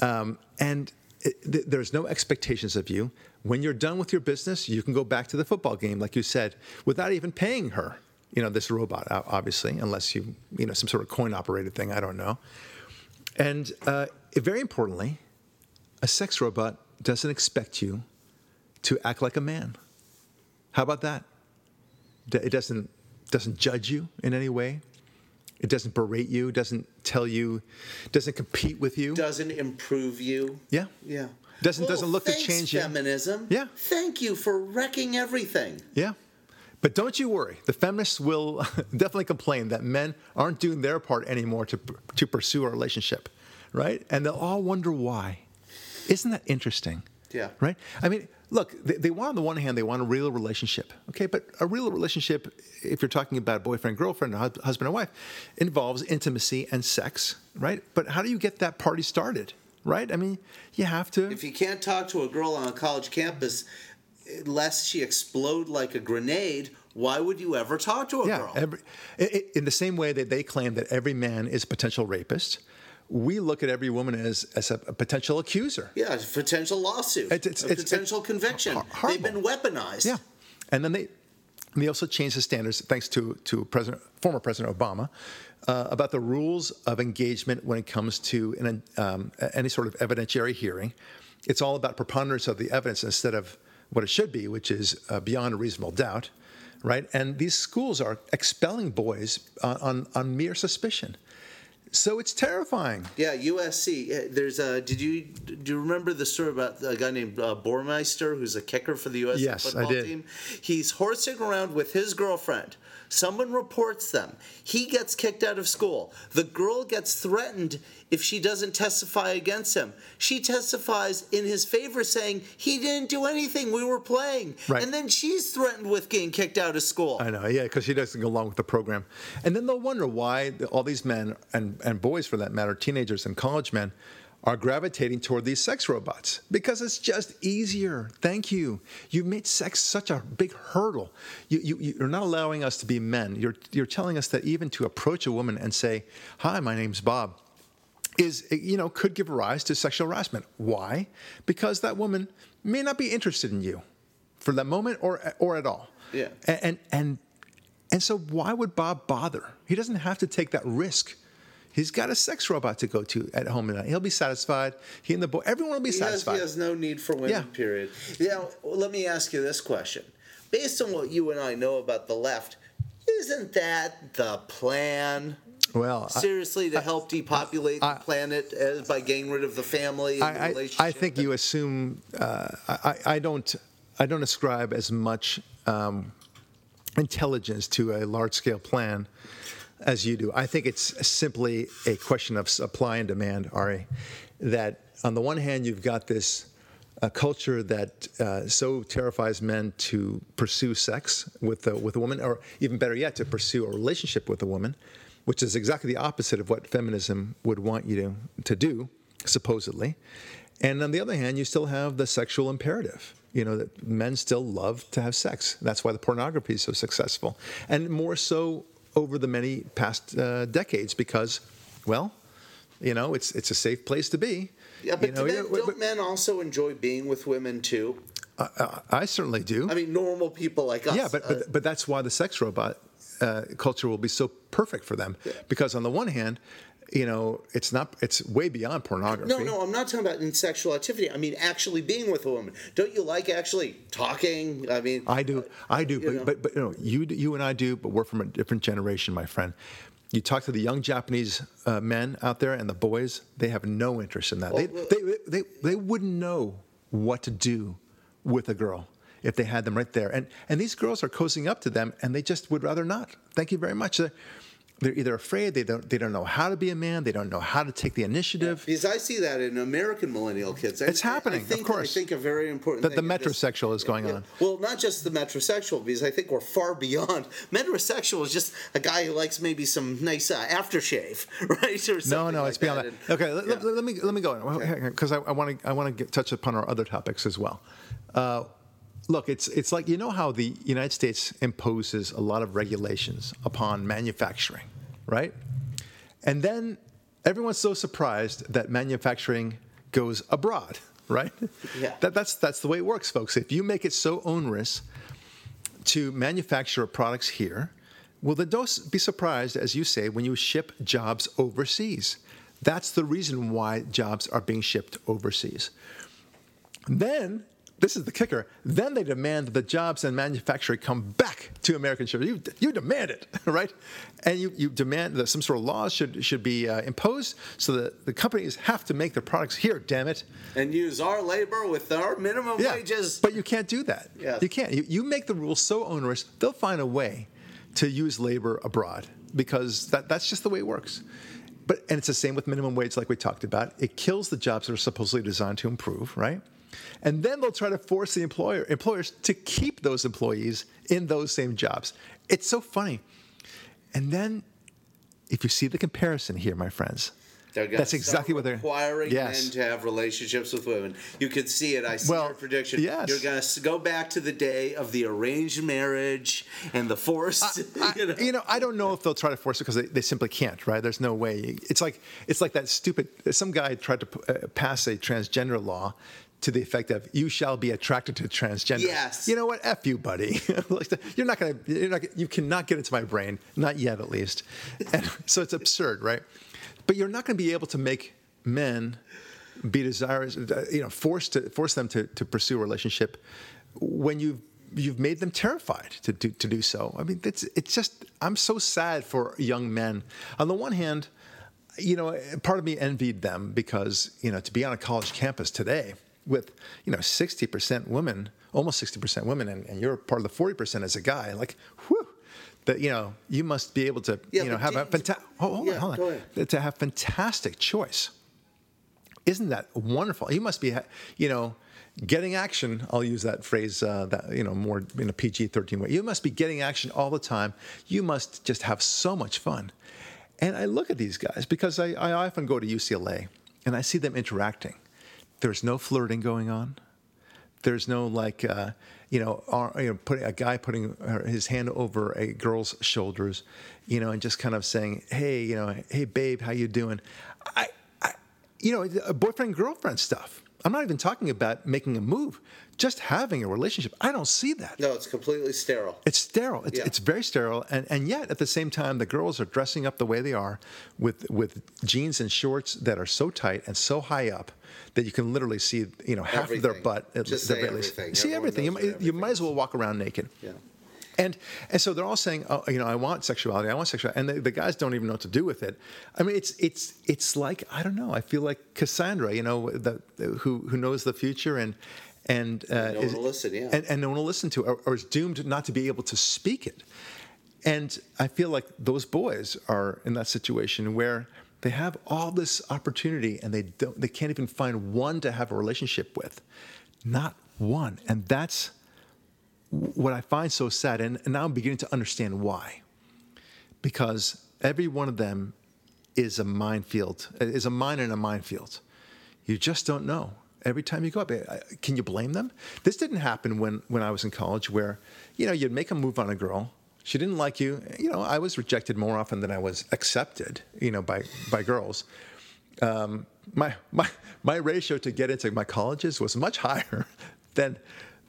A: um, and it, th- there's no expectations of you. When you're done with your business, you can go back to the football game, like you said, without even paying her. You know, this robot, obviously, unless you, you know, some sort of coin operated thing. I don't know. And uh, very importantly, a sex robot doesn't expect you to act like a man. How about that? It doesn't doesn't judge you in any way. It doesn't berate you. Doesn't tell you. Doesn't compete with you.
B: Doesn't improve you.
A: Yeah.
B: Yeah.
A: Doesn't
B: well,
A: doesn't look
B: thanks,
A: to change
B: feminism.
A: you. Yeah.
B: Thank you for wrecking everything.
A: Yeah. But don't you worry. The feminists will definitely complain that men aren't doing their part anymore to to pursue a relationship, right? And they'll all wonder why. Isn't that interesting?
B: Yeah.
A: Right? I mean, look, they, they, want on the one hand, they want a real relationship. Okay, but a real relationship, if you're talking about boyfriend, girlfriend, or husband and wife, involves intimacy and sex, right? But how do you get that party started? Right? I mean, you have to.
B: If you can't talk to a girl on a college campus, lest she explode like a grenade, why would you ever talk to a
A: yeah,
B: girl?
A: Every, in the same way that they claim that every man is a potential rapist, we look at every woman as, as a, potential accuser.
B: Yeah, a potential lawsuit,
A: it's, it's,
B: a
A: it's,
B: potential conviction.
A: Horrible.
B: They've been weaponized.
A: Yeah, and then they they also changed the standards thanks to to President former President Obama uh, about the rules of engagement when it comes to an, um, any sort of evidentiary hearing. It's all about preponderance of the evidence instead of what it should be, which is uh, beyond a reasonable doubt, right? And these schools are expelling boys on, on, on mere suspicion. So it's terrifying.
B: Yeah, USC. There's a. Did you do you remember the story about a guy named uh, Boermeester, who's a kicker for the USC
A: yes,
B: football
A: I did.
B: team? He's horsing around with his girlfriend. Someone reports them. He gets kicked out of school. The girl gets threatened if she doesn't testify against him. She testifies in his favor, saying he didn't do anything. We were playing,
A: right.
B: and then she's threatened with getting kicked out of school.
A: I know, yeah, because she doesn't go along with the program, and then they'll wonder why all these men and and boys, for that matter, teenagers and college men, are gravitating toward these sex robots because it's just easier. Thank you. You've made sex such a big hurdle. You, you, you're not allowing us to be men. You're, you're telling us that even to approach a woman and say, Hi, my name's Bob, is, you know, could give rise to sexual harassment. Why? Because that woman may not be interested in you for that moment or, or at all.
B: Yeah.
A: And, and, and, and so why would Bob bother? He doesn't have to take that risk. He's got a sex robot to go to at home tonight. He'll be satisfied. He and the boy, everyone will be
B: he
A: satisfied.
B: Has, he has no need for women,
A: Yeah.
B: period. Now, let me ask you this question. Based on what you and I know about the left, isn't that the plan?
A: Well, I-
B: Seriously, to help depopulate the planet as, by getting rid of the family and the
A: I, I,
B: relationship.
A: I think you assume. Uh, I, I don't. I don't ascribe as much um, intelligence to a large-scale plan as you do. I think it's simply a question of supply and demand, Ari. That on the one hand, you've got this uh, culture that uh, so terrifies men to pursue sex with a, with a woman, or even better yet, to pursue a relationship with a woman, which is exactly the opposite of what feminism would want you to, to do, supposedly. And on the other hand, you still have the sexual imperative. You know that men still love to have sex. That's why the pornography is so successful, and more so over the many past uh, decades because, well, you know, it's it's a safe place to be.
B: Yeah, but
A: you know,
B: do
A: yeah,
B: men,
A: but-
B: don't men also enjoy being with women too?
A: I, I certainly do.
B: I mean, normal people like us.
A: yeah, but,
B: uh,
A: but but that's why the sex robot uh, culture will be so perfect for them because on the one hand, you know, it's not it's way beyond pornography.
B: no, no, I'm not talking about in sexual activity. I mean, actually being with a woman. Don't you like actually talking? I mean,
A: I do, I do, but,
B: know.
A: but but you know, you you and I do, but we're from a different generation, my friend. You talk to the young Japanese uh, men out there and the boys; they have no interest in that. They,
B: Well,
A: they, they they wouldn't know what to do with a girl if they had them right there. And and these girls are cozying up to them, and they just would rather not. Thank you very much. They're, they're either afraid, they don't they don't know how to be a man, they don't know how to take the initiative.
B: Because I see that in American millennial kids. I-
A: It's happening,
B: I
A: of
B: think,
A: course.
B: I think a very important
A: The- the metrosexual is going on.
B: Well, not just the metrosexual, because I think we're far beyond. Metrosexual is just a guy who likes maybe some nice uh, aftershave, right? Or
A: No, no,
B: like
A: it's beyond that.
B: And-
A: Okay, let,
B: yeah.
A: let- let me let me go because I want to I want to touch upon our other topics as well. Uh, look, it's it's like you know how the United States imposes a lot of regulations upon manufacturing, right? And then everyone's so surprised that manufacturing goes abroad, right?
B: Yeah.
A: That, that's that's the way it works, folks. If you make it so onerous to manufacture products here, well, then don't be surprised, as you say, when you ship jobs overseas. That's the reason why jobs are being shipped overseas. Then, this is the kicker, then they demand that the jobs and manufacturing come back to American shippers. You, you demand it, right? And you, you demand that some sort of laws should, should be uh, imposed so that the companies have to make their products here, damn it.
B: and use our labor with our minimum wages.
A: But you can't do that.
B: Yes.
A: You can't. You, you make the rules so onerous, they'll find a way to use labor abroad because that, that's just the way it works. But and it's the same with minimum wage, like we talked about. It kills the jobs that are supposedly designed to improve, right? And then they'll try to force the employer employers to keep those employees in those same jobs. It's so funny. And then, if you see the comparison here, my friends, that's exactly what they're
B: requiring
A: Yes.
B: men to have relationships with women. You can see it. I see
A: Well,
B: your prediction.
A: yes.
B: You're going to go back to the day of the arranged marriage and the forced.
A: I-
B: you know.
A: you know, I don't know if they'll try to force it because they, they simply can't, right? There's no way. It's like it's like that stupid. Some guy tried to uh, pass a transgender law to the effect of "you shall be attracted to transgender."
B: Yes.
A: You know what? F you, buddy. You're not gonna. You're not. You cannot get into my brain. Not yet, at least. And so it's absurd, right? But you're not going to be able to make men be desirous, uh, you know, force to force them to, to pursue a relationship when you've you've made them terrified to do, to do so. I mean, it's it's just I'm so sad for young men. On the one hand, you know, part of me envied them because you know to be on a college campus today with you know 60% women, almost 60% women, and, and you're part of the 40% as a guy, like, whew. That you know, you must be able to,
B: Yeah,
A: you know, have a fantastic. Hold, hold
B: Yeah,
A: on, hold on. To have fantastic choice. Isn't that wonderful? You must be, you know, getting action. I'll use that phrase, uh, that you know, more in a PG-13 way. You must be getting action all the time. You must just have so much fun. And I look at these guys because I, I often go to UCLA and I see them interacting. There's no flirting going on. There's no like, uh, you know, ar- you know, putting a guy putting his hand over a girl's shoulders, you know, and just kind of saying, "Hey, you know, hey, babe, how you doing?" I, I you know, boyfriend girlfriend stuff. I'm not even talking about making a move, just having a relationship. I don't see that.
B: no, it's completely sterile.
A: It's sterile. It's,
B: Yeah.
A: it's very sterile, and, and yet at the same time, the girls are dressing up the way they are, with with jeans and shorts that are so tight and so high up that you can literally see, you know, half of their butt. at
B: Just
A: the
B: say everything.
A: See everything. You, might- you might as well walk around naked.
B: Yeah.
A: And and so they're all saying, oh, you know, I want sexuality, I want sexuality, and the, the guys don't even know what to do with it. I mean, it's it's it's like I don't know. I feel like Cassandra, you know, the, who who knows the future and and uh,
B: no one will listen, yeah,
A: and, and no one will listen to it, or, or is doomed not to be able to speak it. And I feel like those boys are in that situation where they have all this opportunity and they don't they can't even find one to have a relationship with. Not one. And that's what I find so sad. And, and now I'm beginning to understand why. Because every one of them is a minefield, is a mine in a minefield. You just don't know. Every time you go up, can you blame them? This didn't happen when, when I was in college, where you know you'd make a move on a girl, she didn't like you. You know, I was rejected more often than I was accepted. You know, by by girls. Um, my my my ratio to get into my colleges was much higher than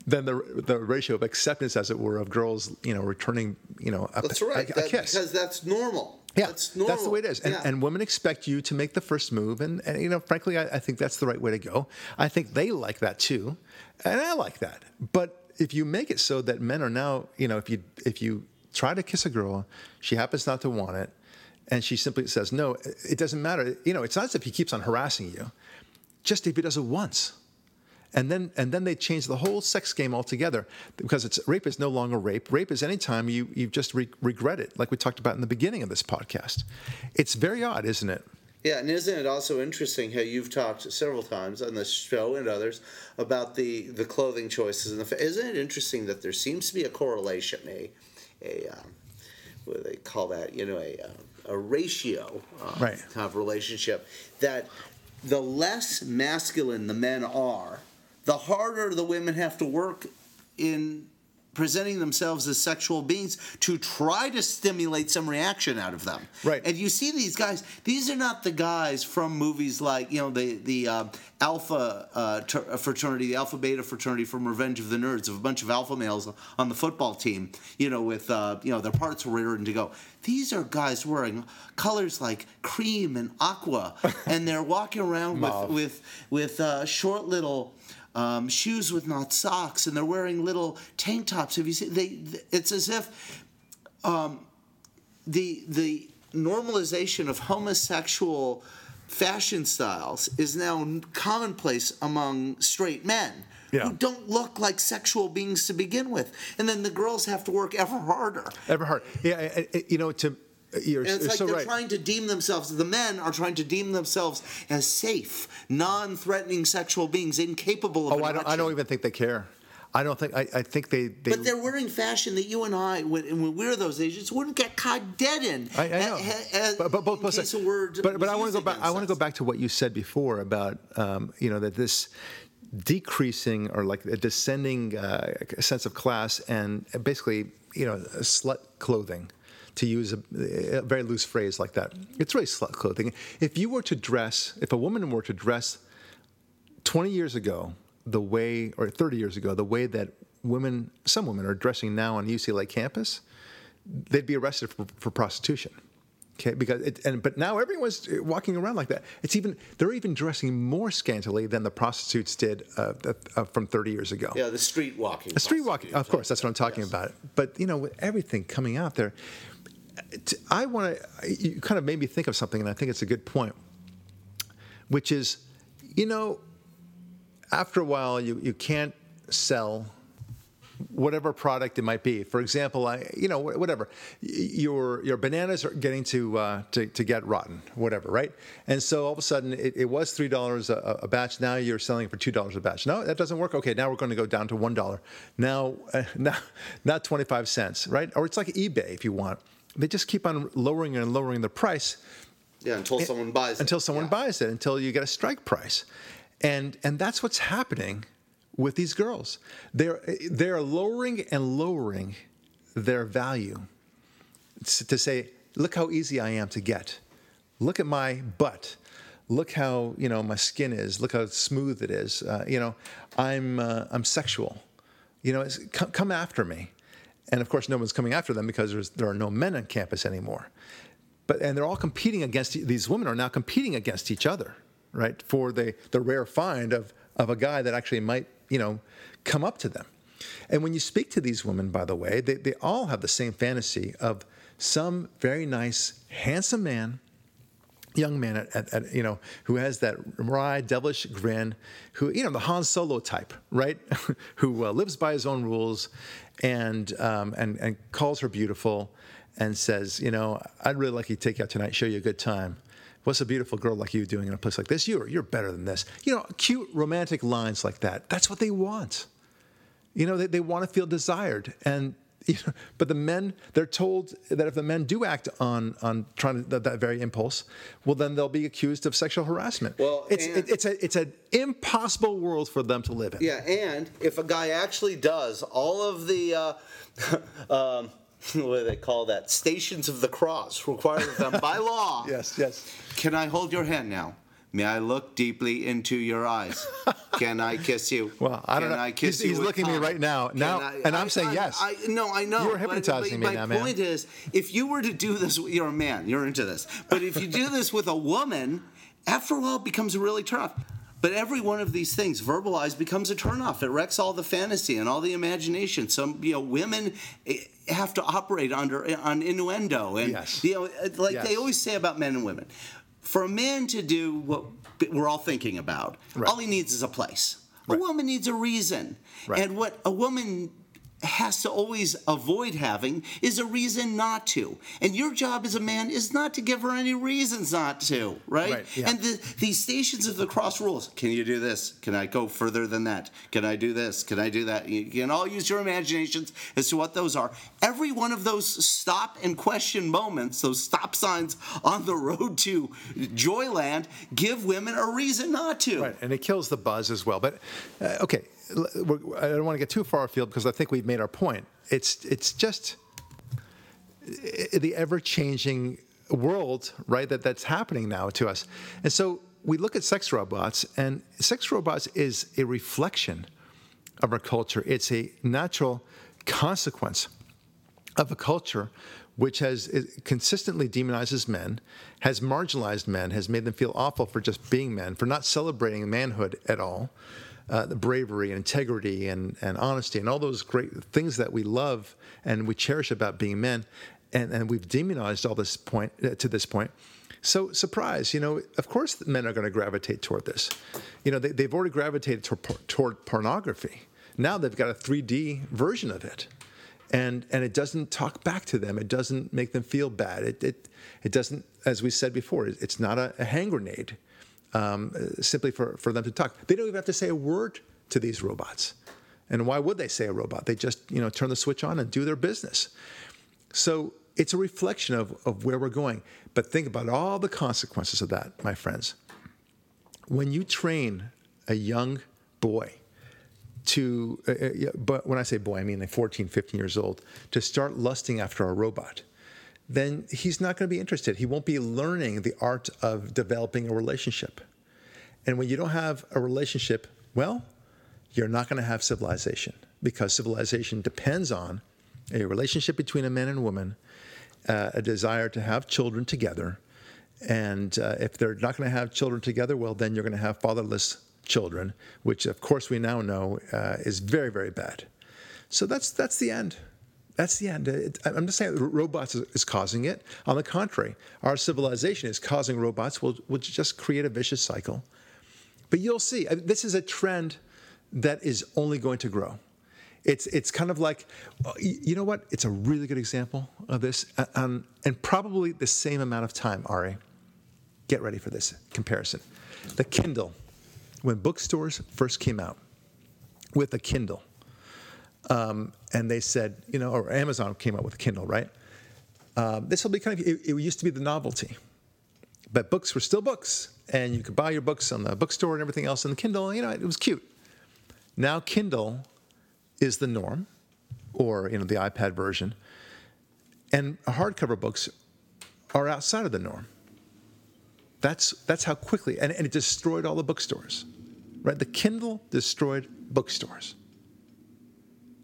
A: than the the ratio of acceptance, as it were, of girls. You know, returning. You know, a,
B: that's right.
A: A, a
B: that,
A: kiss
B: because that's normal.
A: Yeah,
B: that's,
A: that's the way it is. And,
B: yeah.
A: and women expect you to make the first move. And, and you know, frankly, I, I, think that's the right way to go. I think they like that too. And I like that. But if you make it so that men are now, you know, if you if you try to kiss a girl, she happens not to want it, and she simply says, No, it doesn't matter. You know, it's not as if he keeps on harassing you, just if he does it once. And then, and then they change the whole sex game altogether because it's rape is no longer rape. Rape is anytime you you just re- regret it, like we talked about in the beginning of this podcast. It's very odd, isn't it?
B: Yeah, and isn't it also interesting how you've talked several times on this show and others about the the clothing choices and the isn't it interesting that there seems to be a correlation, a a um, what do they call that? You know, a a ratio uh,
A: right.
B: kind of relationship that the less masculine the men are, the harder the women have to work in presenting themselves as sexual beings to try to stimulate some reaction out of them.
A: Right.
B: And you see these guys; these are not the guys from movies like you know the the uh, Alpha uh, ter- fraternity, the Alpha Beta fraternity from Revenge of the Nerds, of a bunch of alpha males on the football team. You know, with uh, you know their parts were written to go. These are guys wearing colors like cream and aqua, and they're walking around with with with uh, short little um, shoes with not socks, and they're wearing little tank tops. Have you seen? They, it's as if um, the the normalization of homosexual fashion styles is now commonplace among straight men.
A: Yeah.
B: Who don't look like sexual beings to begin with, and then the girls have to work ever harder.
A: Ever harder, yeah. You know, to you're,
B: and it's like
A: so
B: they're
A: right.
B: trying to deem themselves, the men are trying to deem themselves as safe, non threatening sexual beings, incapable of.
A: Oh, I don't. I don't even think they care. I don't think. I, I think they, they.
B: But they're wearing fashion that you and I, when, when we were those ages, wouldn't get caught dead in.
A: I, I know.
B: A, a,
A: but but, but,
B: in case a word
A: but, but I want to go back. I want to go back to what you said before about um, you know that this decreasing or like a descending uh, sense of class and basically you know slut clothing to use a, a, very loose phrase like that. It's really slut clothing. If you were to dress, if a woman were to dress 20 years ago, the way, or 30 years ago, the way that women, some women are dressing now on UCLA campus, they'd be arrested for, for prostitution. Okay, because it, and but now everyone's walking around like that. It's even they're even dressing more scantily than the prostitutes did uh, uh, from 30 years ago.
B: Yeah, the street walking.
A: The street walking, of course, that's what I'm talking
B: yes.
A: about. But you know, with everything coming out there, I want to. You kind of made me think of something, and I think it's a good point, which is, you know, after a while, you you can't sell whatever product it might be. For example, I, you know, whatever, your your bananas are getting to uh, to, to get rotten, whatever, right? And so all of a sudden, it, it was three dollars a, batch. Now you're selling it for two dollars a batch. No, that doesn't work. Okay, now we're going to go down to one dollar. Now, uh, now, not twenty five cents, right? Or it's like eBay if you want. They just keep on lowering and lowering the price.
B: Yeah, until someone buys it.
A: Until someone
B: yeah.
A: buys it, until you get a strike price, and and that's what's happening with these girls. They're they're lowering and lowering their value to say, look how easy I am to get. Look at my butt. Look how you know my skin is. Look how smooth it is. Uh, you know, I'm uh, I'm sexual. You know, come, come after me. And of course, no one's coming after them because there are no men on campus anymore. But and they're all competing against these women are now competing against each other, right? For the the rare find of of a guy that actually might you know come up to them. And when you speak to these women, by the way, they, they all have the same fantasy of some very nice, handsome man, young man, at, at, at, you know, who has that wry, devilish grin, who, you know, the Han Solo type, right? who uh, lives by his own rules and, um, and, and calls her beautiful and says, you know, I'd really like you to take you out tonight, show you a good time. What's a beautiful girl like you doing in a place like this? You're, you're better than this. You know, cute romantic lines like that. That's what they want. You know, they, they want to feel desired. And but the men, they're told that if the men do act on on trying to, that, that very impulse, well, then they'll be accused of sexual harassment.
B: Well,
A: it's it, it's a it's an impossible world for them to live in.
B: Yeah, and if a guy actually does all of the, uh, um, what do they call that? Stations of the cross required of them by law.
A: Yes, yes.
B: Can I hold your hand now? May I look deeply into your eyes? Can I kiss you?
A: Well, I don't
B: Can
A: know.
B: I kiss
A: He's-
B: you
A: he's looking at me right now. Now-
B: I-
A: and I'm
B: I-
A: saying
B: I-
A: yes.
B: I, no, I know.
A: You're hypnotizing
B: but
A: me
B: my
A: now, man.
B: point is, if you were to do this, you're a man. You're into this. But if you do this with a woman, after a while, it becomes a really tough. But every one of these things verbalized becomes a turnoff. It wrecks all the fantasy and all the imagination. Some you know women eh, have to operate under on innuendo and
A: Yes.
B: you know eh, like
A: Yes.
B: they always say about men and women. For a man to do what we're all thinking about,
A: Right.
B: all he needs is a place.
A: Right.
B: A woman needs a reason.
A: Right.
B: And what a woman has to always avoid having is a reason not to. And your job as a man is not to give her any reasons not to, right?
A: Right, yeah.
B: And the, these stations of the cross rules. Can you do this? Can I go further than that? Can I do this? Can I do that? You can all use your imaginations as to what those are. Every one of those stop and question moments, those stop signs on the road to Joyland, give women a reason not to.
A: Right, and it kills the buzz as well. But uh, okay, I don't want to get too far afield because I think we've made our point. It's it's just the ever-changing world, right? That that's happening now to us, and so we look at sex robots, and sex robots is a reflection of our culture. It's a natural consequence of a culture which has consistently demonizes men, has marginalized men, has made them feel awful for just being men, for not celebrating manhood at all, uh, the bravery and integrity and, and honesty and all those great things that we love and we cherish about being men, and, and we've demonized all this point uh, to this point. So surprise, you know, of course men are going to gravitate toward this. You know, they, they've already gravitated toward, toward pornography. Now they've got a 3D version of it and and it doesn't talk back to them. It doesn't make them feel bad. It it it doesn't, as we said before, it's not a, a hand grenade. Um, uh, simply for for them to talk, they don't even have to say a word to these robots. And why would they say a robot? They just you know turn the switch on and do their business. So it's a reflection of of where we're going. But think about all the consequences of that, my friends. When you train a young boy to, uh, uh, but when I say boy, I mean like 14, 15 years old, to start lusting after a robot, then he's not going to be interested. He won't be learning the art of developing a relationship. And when you don't have a relationship, well, you're not going to have civilization because civilization depends on a relationship between a man and woman, uh, a desire to have children together. And uh, if they're not going to have children together, well, then you're going to have fatherless children, which, of course, we now know uh, is very, very bad. So that's that's the end. That's the end. It, I'm just saying robots is, is causing it. On the contrary, our civilization is causing robots. Will just create a vicious cycle. But you'll see. This is a trend that is only going to grow. It's it's kind of like, uh, you know what? It's a really good example of this, and probably the same amount of time. Ari, get ready for this comparison. The Kindle, when bookstores first came out with the Kindle, um, and they said, you know, or Amazon came out with Kindle, right? Um, this will be kind of. It, it used to be the novelty but books were still books, and you could buy your books on the bookstore and everything else. And the Kindle, you know, it was cute. Now Kindle is the norm, or you know, the iPad version, and hardcover books are outside of the norm. That's that's how quickly, and, and it destroyed all the bookstores, right? The Kindle destroyed bookstores,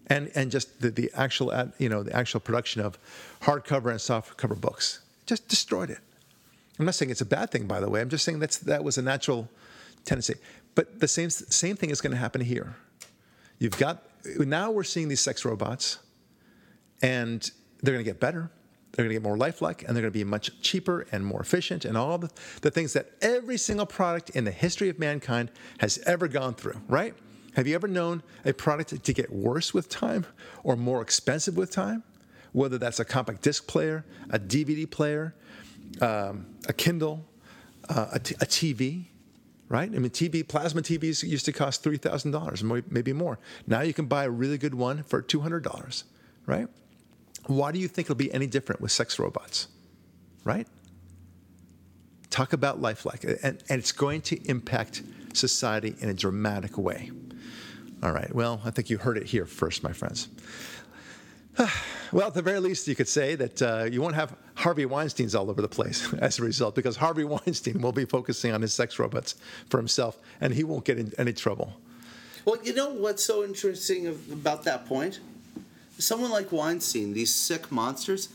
A: and and just the, the actual you know the actual production of hardcover and softcover books just destroyed it. I'm not saying it's a bad thing, by the way. I'm just saying that's that was a natural tendency. But the same same thing is going to happen here. You've got now we're seeing these sex robots, and they're going to get better. They're going to get more lifelike, and they're going to be much cheaper and more efficient, and all the, the things that every single product in the history of mankind has ever gone through, right? Have you ever known a product to get worse with time or more expensive with time? Whether that's a compact disc player, a DVD player, um, a Kindle, uh, a, t- a TV, right? I mean, TV, plasma TVs used to cost three thousand dollars, maybe more. Now you can buy a really good one for two hundred dollars, right? Why do you think it'll be any different with sex robots, right? Talk about lifelike, and, and it's going to impact society in a dramatic way. All right. Well, I think you heard it here first, my friends. Well, at the very least, you could say that uh, you won't have Harvey Weinstein's all over the place as a result, because Harvey Weinstein will be focusing on his sex robots for himself, and he won't get in any trouble.
B: Well, you know what's so interesting about that point? Someone like Weinstein, these sick monsters,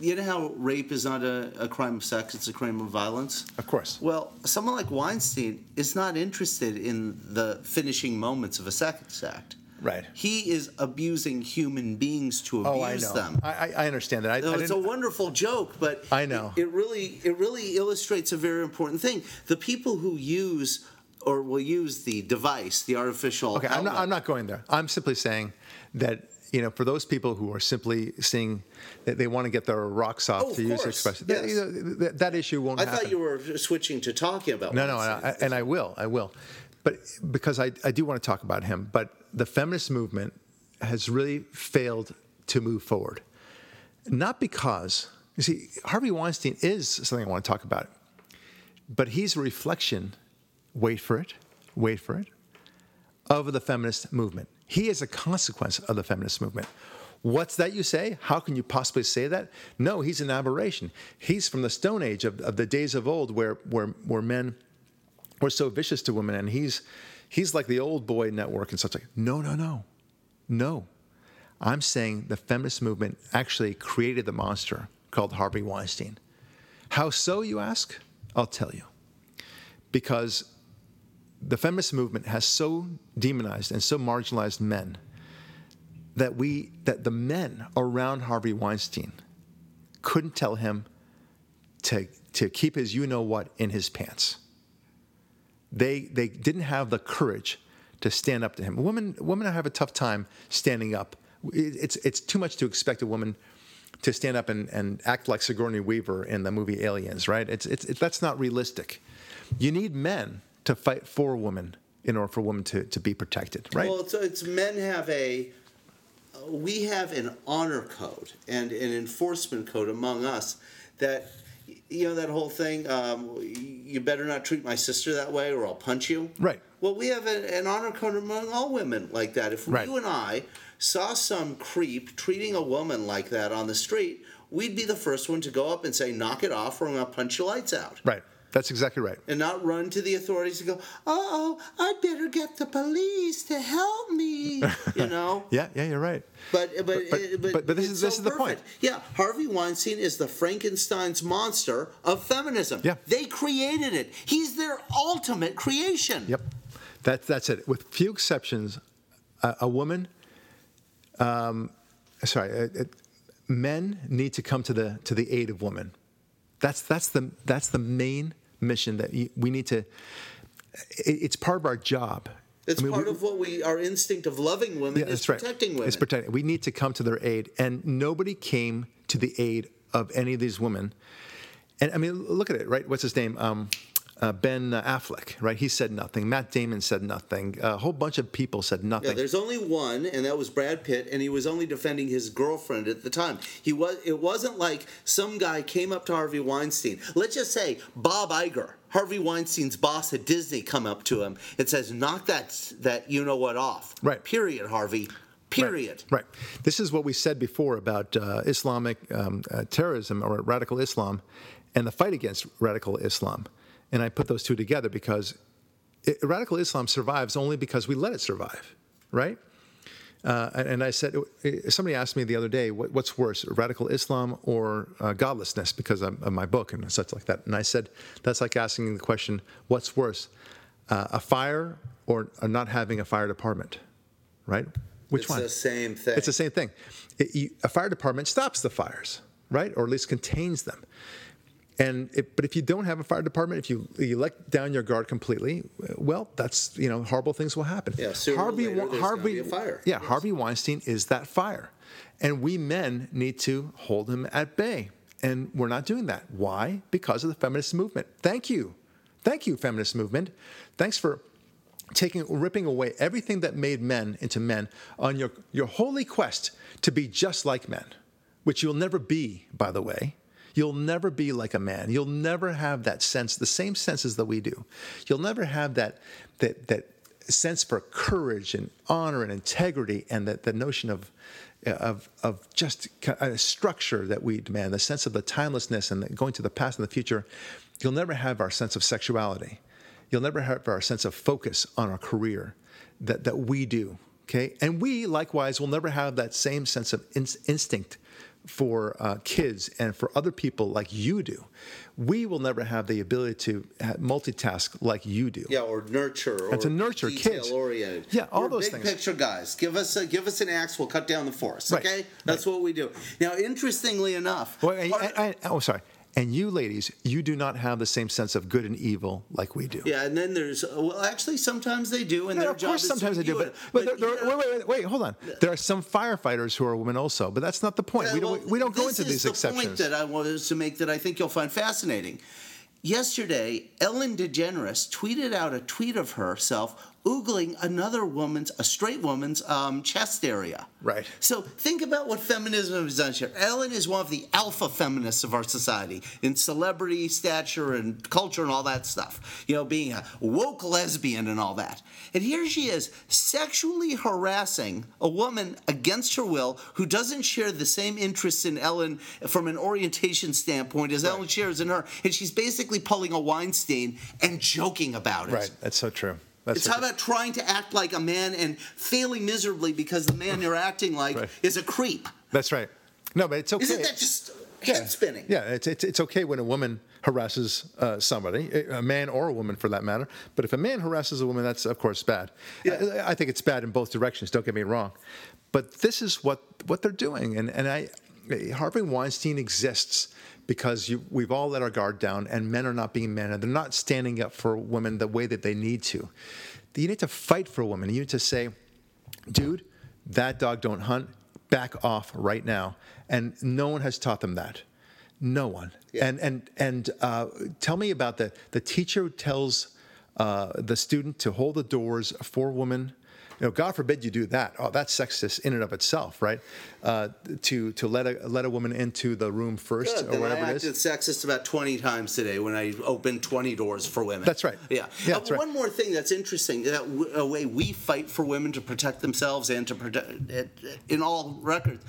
B: you know how rape is not a, a crime of sex, it's a crime of violence?
A: Of course.
B: Well, someone like Weinstein is not interested in the finishing moments of a sex act.
A: Right.
B: He is abusing human beings to abuse
A: oh, I know.
B: them.
A: I, I understand that. I,
B: No,
A: I
B: it's a wonderful joke, but
A: I know.
B: it, it really it really illustrates a very important thing. The people who use or will use the device, the artificial.
A: Okay, I'm not, I'm not going there. I'm simply saying that you know, for those people who are simply seeing that they want to get their rocks off
B: Oh,
A: to use expression, that, you know, that, that issue won't
B: I
A: happen.
B: thought you were switching to talking about.
A: No, no, and I, and I will, I will, but because I, I do want to talk about him. But the feminist movement has really failed to move forward, not because you see Harvey Weinstein is something I want to talk about, but he's a reflection. Wait for it, wait for it, of the feminist movement. He is a consequence of the feminist movement. What's that you say? How can you possibly say that? No, he's an aberration. He's from the Stone Age of, of the days of old where, where, where men were so vicious to women, and he's, he's like the old boy network and such like, no, no, no, no. I'm saying the feminist movement actually created the monster called Harvey Weinstein. How so, you ask? I'll tell you. Because the feminist movement has so demonized and so marginalized men that we that the men around Harvey Weinstein couldn't tell him to to keep his you know what in his pants. They they didn't have the courage to stand up to him. Women women have a tough time standing up. It's it's too much to expect a woman to stand up and, and act like Sigourney Weaver in the movie Aliens, right? It's, it's, it, that's not realistic. You need men to fight for women in order for women to, to be protected, right?
B: Well, it's, it's men have a. We have an honor code and an enforcement code among us that, you know, that whole thing. Um, you better not treat my sister that way, or I'll punch you.
A: Right.
B: Well, we have a, an honor code among all women like that. If
A: Right.
B: you and I saw some creep treating a woman like that on the street, we'd be the first one to go up and say, "Knock it off, or I'm gonna punch your lights out."
A: right. That's exactly right.
B: and not run to the authorities and go, "Oh, I'd better get the police to help me," you know.
A: Yeah, yeah, you're right.
B: But but
A: But-
B: but,
A: but- but this is- this
B: so
A: is the point.
B: Yeah, Harvey Weinstein is the Frankenstein's monster of feminism.
A: Yeah.
B: they created it. He's their ultimate creation.
A: Yep. That, that's it. With few exceptions, a, a woman, um, sorry, uh, uh, men need to come to the, to the aid of women. That's, that's, the, that's the main mission that we need to. It's part of our job.
B: It's
A: I mean,
B: part
A: we-
B: of what we our instinct of loving women
A: Yeah,
B: is
A: that's right.
B: protecting women.
A: It's protecting. We need to come to their aid, and nobody came to the aid of any of these women. And I mean, look at it, right? What's his name? Um, uh, ben Affleck, right? He said nothing. Matt Damon said nothing. A whole bunch of people said
B: Yeah,
A: nothing.
B: there's only one, and that was Brad Pitt, and he was only defending his girlfriend at the time. He was. It wasn't like some guy came up to Harvey Weinstein. Let's just say Bob Iger, Harvey Weinstein's boss at Disney, come up to him and says, "Knock that that you know what off."
A: Right.
B: Period, Harvey. Period.
A: Right. This is what we said before about uh, Islamic um, uh, terrorism or radical Islam and the fight against radical Islam. And I put those two together because it, radical Islam survives only because we let it survive, right? Uh, and, I said, somebody asked me the other day, what, what's worse, radical Islam or uh, godlessness, because of, of my book and such like that. And I said, that's like asking the question, what's worse, uh, a fire or, or not having a fire department, right? Which
B: it's
A: one?
B: It's the same thing.
A: It's the same thing. It, you, a fire department stops the fires, right, or at least contains them. And it, but if you don't have a fire department, if you you let down your guard completely, well, that's you know horrible things will happen.
B: Yeah, or later,
A: Wa-
B: there's be a fire.
A: Yeah,
B: Yes.
A: Harvey Weinstein is that fire, and we men need to hold him at bay, and we're not doing that. Why? Because of the feminist movement. Thank you, thank you, feminist movement. Thanks for taking ripping away everything that made men into men on your your holy quest to be just like men, which you'll never be, by the way. You'll never be like a man. You'll never have that sense, the same senses that we do. You'll never have that that that sense for courage and honor and integrity and that the notion of of of just a structure that we demand, the sense of the timelessness and the going to the past and the future. You'll never have our sense of sexuality. You'll never have our sense of focus on our career that, that we do. Okay. And we likewise will never have that same sense of in- instinct for uh, kids and for other people like you do. We will never have the ability to multitask like you do.
B: Yeah, or nurture, or
A: And to nurture kids.
B: oriented.
A: Yeah, all
B: We're
A: those
B: big
A: things.
B: picture guys. Give us a, give us an axe, we'll cut down the forest.
A: Right,
B: Okay, that's what we do. Now, interestingly enough,
A: Well, and-
B: part-
A: and- and- oh, sorry. And you ladies, you do not have the same sense of good and evil like we do.
B: yeah, and then there's uh, well, actually, sometimes they do, and
A: Yeah, of course, sometimes they do,
B: review
A: but, but, there, there-
B: know,
A: wait, wait, wait, wait, hold on. There are some firefighters who are women also, but that's not the point. we don't,
B: well,
A: we don't go into these
B: the
A: exceptions.
B: point that I wanted to make that I think you'll find fascinating. Yesterday, Ellen DeGeneres tweeted out a tweet of herself oogling another woman's, a straight woman's, um, chest area.
A: Right.
B: So think about what feminism has done here. Ellen is one of the alpha feminists of our society in celebrity stature and culture and all that stuff. You know, being a woke lesbian and all that. And here she is sexually harassing a woman against her will who doesn't share the same interests in Ellen from an orientation standpoint as Ellen shares in her. And she's basically pulling a Weinstein and joking about it.
A: Right. That's so true. That's
B: It's how about trying to act like a man and failing miserably because the man you're acting like
A: Right.
B: is a creep.
A: That's right. No, but it's okay.
B: Isn't that just head spinning?
A: Yeah, it's, it's, it's okay when a woman harasses uh, somebody, a man or a woman for that matter. But if a man harasses a woman, that's of course bad.
B: Yeah.
A: I, I think it's bad in both directions. Don't get me wrong. But this is what what they're doing, and and I, Harvey Weinstein exists because you, we've all let our guard down, and men are not being men, and they're not standing up for women the way that they need to. You need to fight for a woman. You need to say, dude, that dog don't hunt. Back off right now. And no one has taught them that. No one.
B: Yeah.
A: And and and uh, tell me about the the teacher who tells uh, the student to hold the doors for women. You know, God forbid you do that. Oh, that's sexist in and of itself, right? Uh, to to let a let a woman into the room first
B: Good.
A: or
B: Then I
A: whatever it
B: acted
A: is.
B: sexist about 20 times today when I opened 20 doors for women.
A: That's right.
B: Yeah.
A: Yeah,
B: Uh,
A: that's right.
B: One more thing that's interesting that w- a way we fight for women to protect themselves and to protect in all records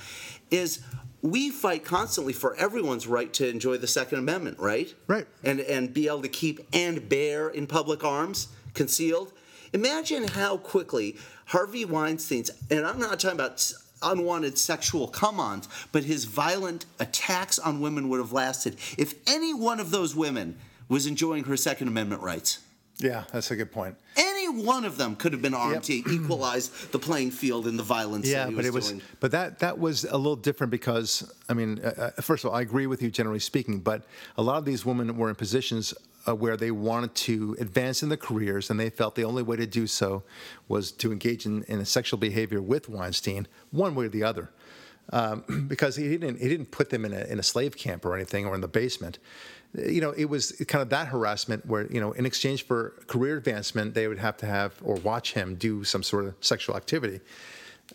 B: is we fight constantly for everyone's right to enjoy the Second Amendment, right?
A: Right.
B: And and be able to keep and bear in public arms concealed. Imagine how quickly Harvey Weinstein's and I'm not talking about unwanted sexual come-ons, but his violent attacks on women would have lasted if any one of those women was enjoying her Second Amendment rights.
A: Yeah, that's a good point.
B: Any one of them could have been armed
A: Yep.
B: to equalize the playing field in the violence
A: Yeah,
B: that he
A: but
B: was
A: it was,
B: doing.
A: but that that was a little different because I mean, uh, uh, first of all, I agree with you generally speaking, but a lot of these women were in positions uh, where they wanted to advance in their careers, and they felt the only way to do so was to engage in, in a sexual behavior with Weinstein, one way or the other, um, because he didn't he didn't put them in a in a slave camp or anything or in the basement. You know, it was kind of that harassment where you know, in exchange for career advancement, they would have to have or watch him do some sort of sexual activity.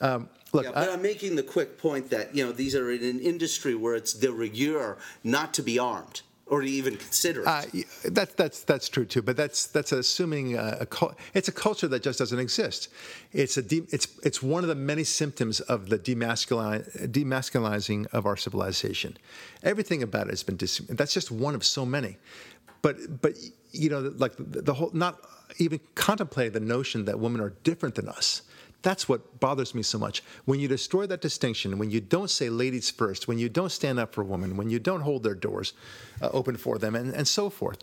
A: Um, look,
B: Yeah, but
A: I,
B: am making the quick point that you know these are in an industry where it's de rigueur not to be armed or to even consider it.
A: Uh, y- that's that's true too, but that's that's assuming uh, a cul- it's a culture that just doesn't exist. It's a de- it's it's one of the many symptoms of the demasculini- demasculizing of our civilization. Everything about it has been dis- that's just one of so many. But but you know like the, the whole not even contemplating the notion that women are different than us, That's what bothers me so much. When you destroy that distinction, when you don't say ladies first, when you don't stand up for women, when you don't hold their doors uh, open for them, and, and so forth,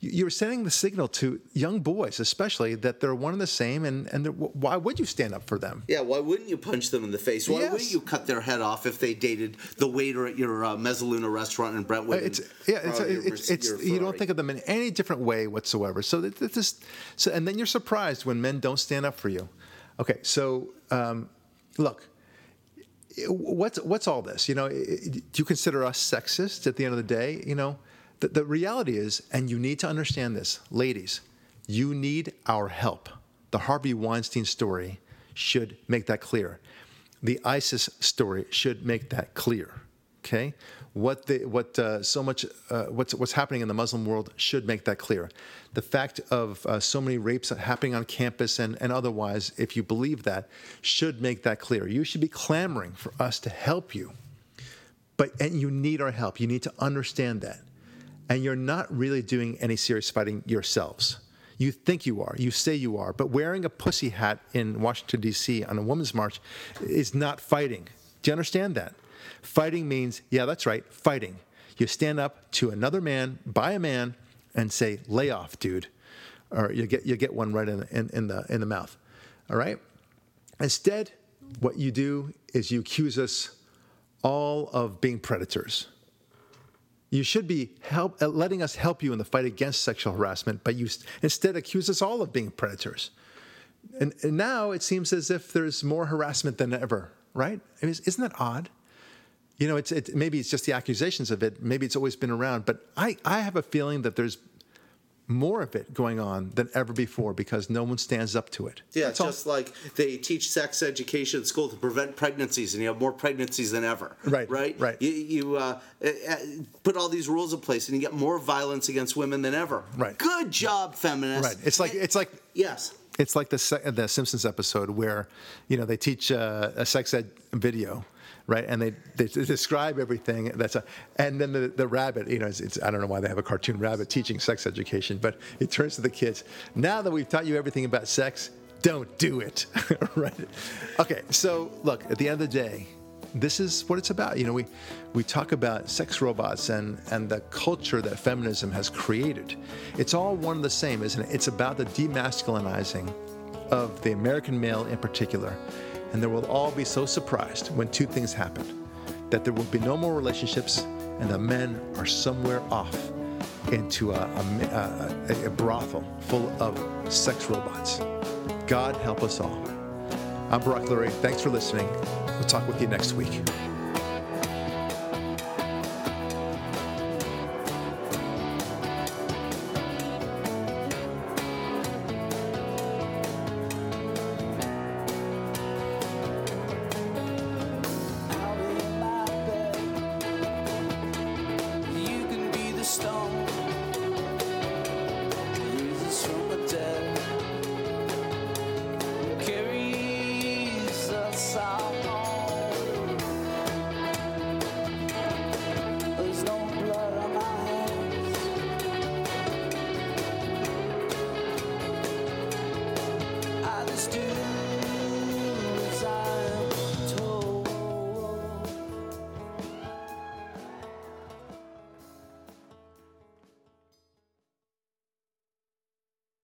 A: you're sending the signal to young boys, especially, that they're one and the same, and, and why would you stand up for them?
B: Yeah, why wouldn't you punch them in the face? Why yes. wouldn't you cut their head off if they dated the waiter at your uh, Mezzaluna restaurant in Brentwood?
A: It's, yeah, it's, it's, it's you don't think of them in any different way whatsoever. So, this, so, and then you're surprised when men don't stand up for you. Okay, so um, look, what's what's all this? You know, do you consider us sexist at the end of the day? You know, the, the reality is, and you need to understand this, ladies, you need our help. The Harvey Weinstein story should make that clear. The ISIS story should make that clear. Okay, what the, what uh, so much uh, what's what's happening in the Muslim world should make that clear. The fact of uh, so many rapes happening on campus and, and otherwise, if you believe that, should make that clear. You should be clamoring for us to help you, but and you need our help. You need to understand that, and you're not really doing any serious fighting yourselves. You think you are, you say you are, but wearing a pussy hat in Washington D.C. on a women's march is not fighting. Do you understand that? Fighting means, yeah, that's right, fighting. You stand up to another man, by a man, and say, lay off, dude. Or you get, you get one right in, in, in, the, in the mouth. All right? Instead, what you do is you accuse us all of being predators. You should be help, uh, letting us help you in the fight against sexual harassment, but you instead accuse us all of being predators. And, and now it seems as if there's more harassment than ever, right? I mean, isn't that odd? You know, it's it, maybe it's just the accusations of it. Maybe it's always been around, but I, I have a feeling that there's more of it going on than ever before because no one stands up to it.
B: Yeah, That's just all. like they teach sex education at school to prevent pregnancies, and you have more pregnancies than ever.
A: Right.
B: Right.
A: Right.
B: You, you uh, uh, uh, put all these rules in place, and you get more violence against women than ever.
A: Right.
B: Good job, feminists.
A: Right. It's like it's like
B: yes.
A: It's like the the Simpsons episode where, you know, they teach uh, a sex ed video right? And they, they describe everything. That's a, and then the, the rabbit, you know, it's, it's, I don't know why they have a cartoon rabbit teaching sex education, but it turns to the kids. Now that we've taught you everything about sex, don't do it, right? Okay, so look, at the end of the day, this is what it's about. You know, we, we talk about sex robots and, and the culture that feminism has created. It's all one and the same, isn't it? It's about the demasculinizing of the American male in particular and they will all be so surprised when two things happen that there will be no more relationships and the men are somewhere off into a, a, a, a brothel full of sex robots. God help us all. I'm Barak Lurie. Thanks for listening. We'll talk with you next week.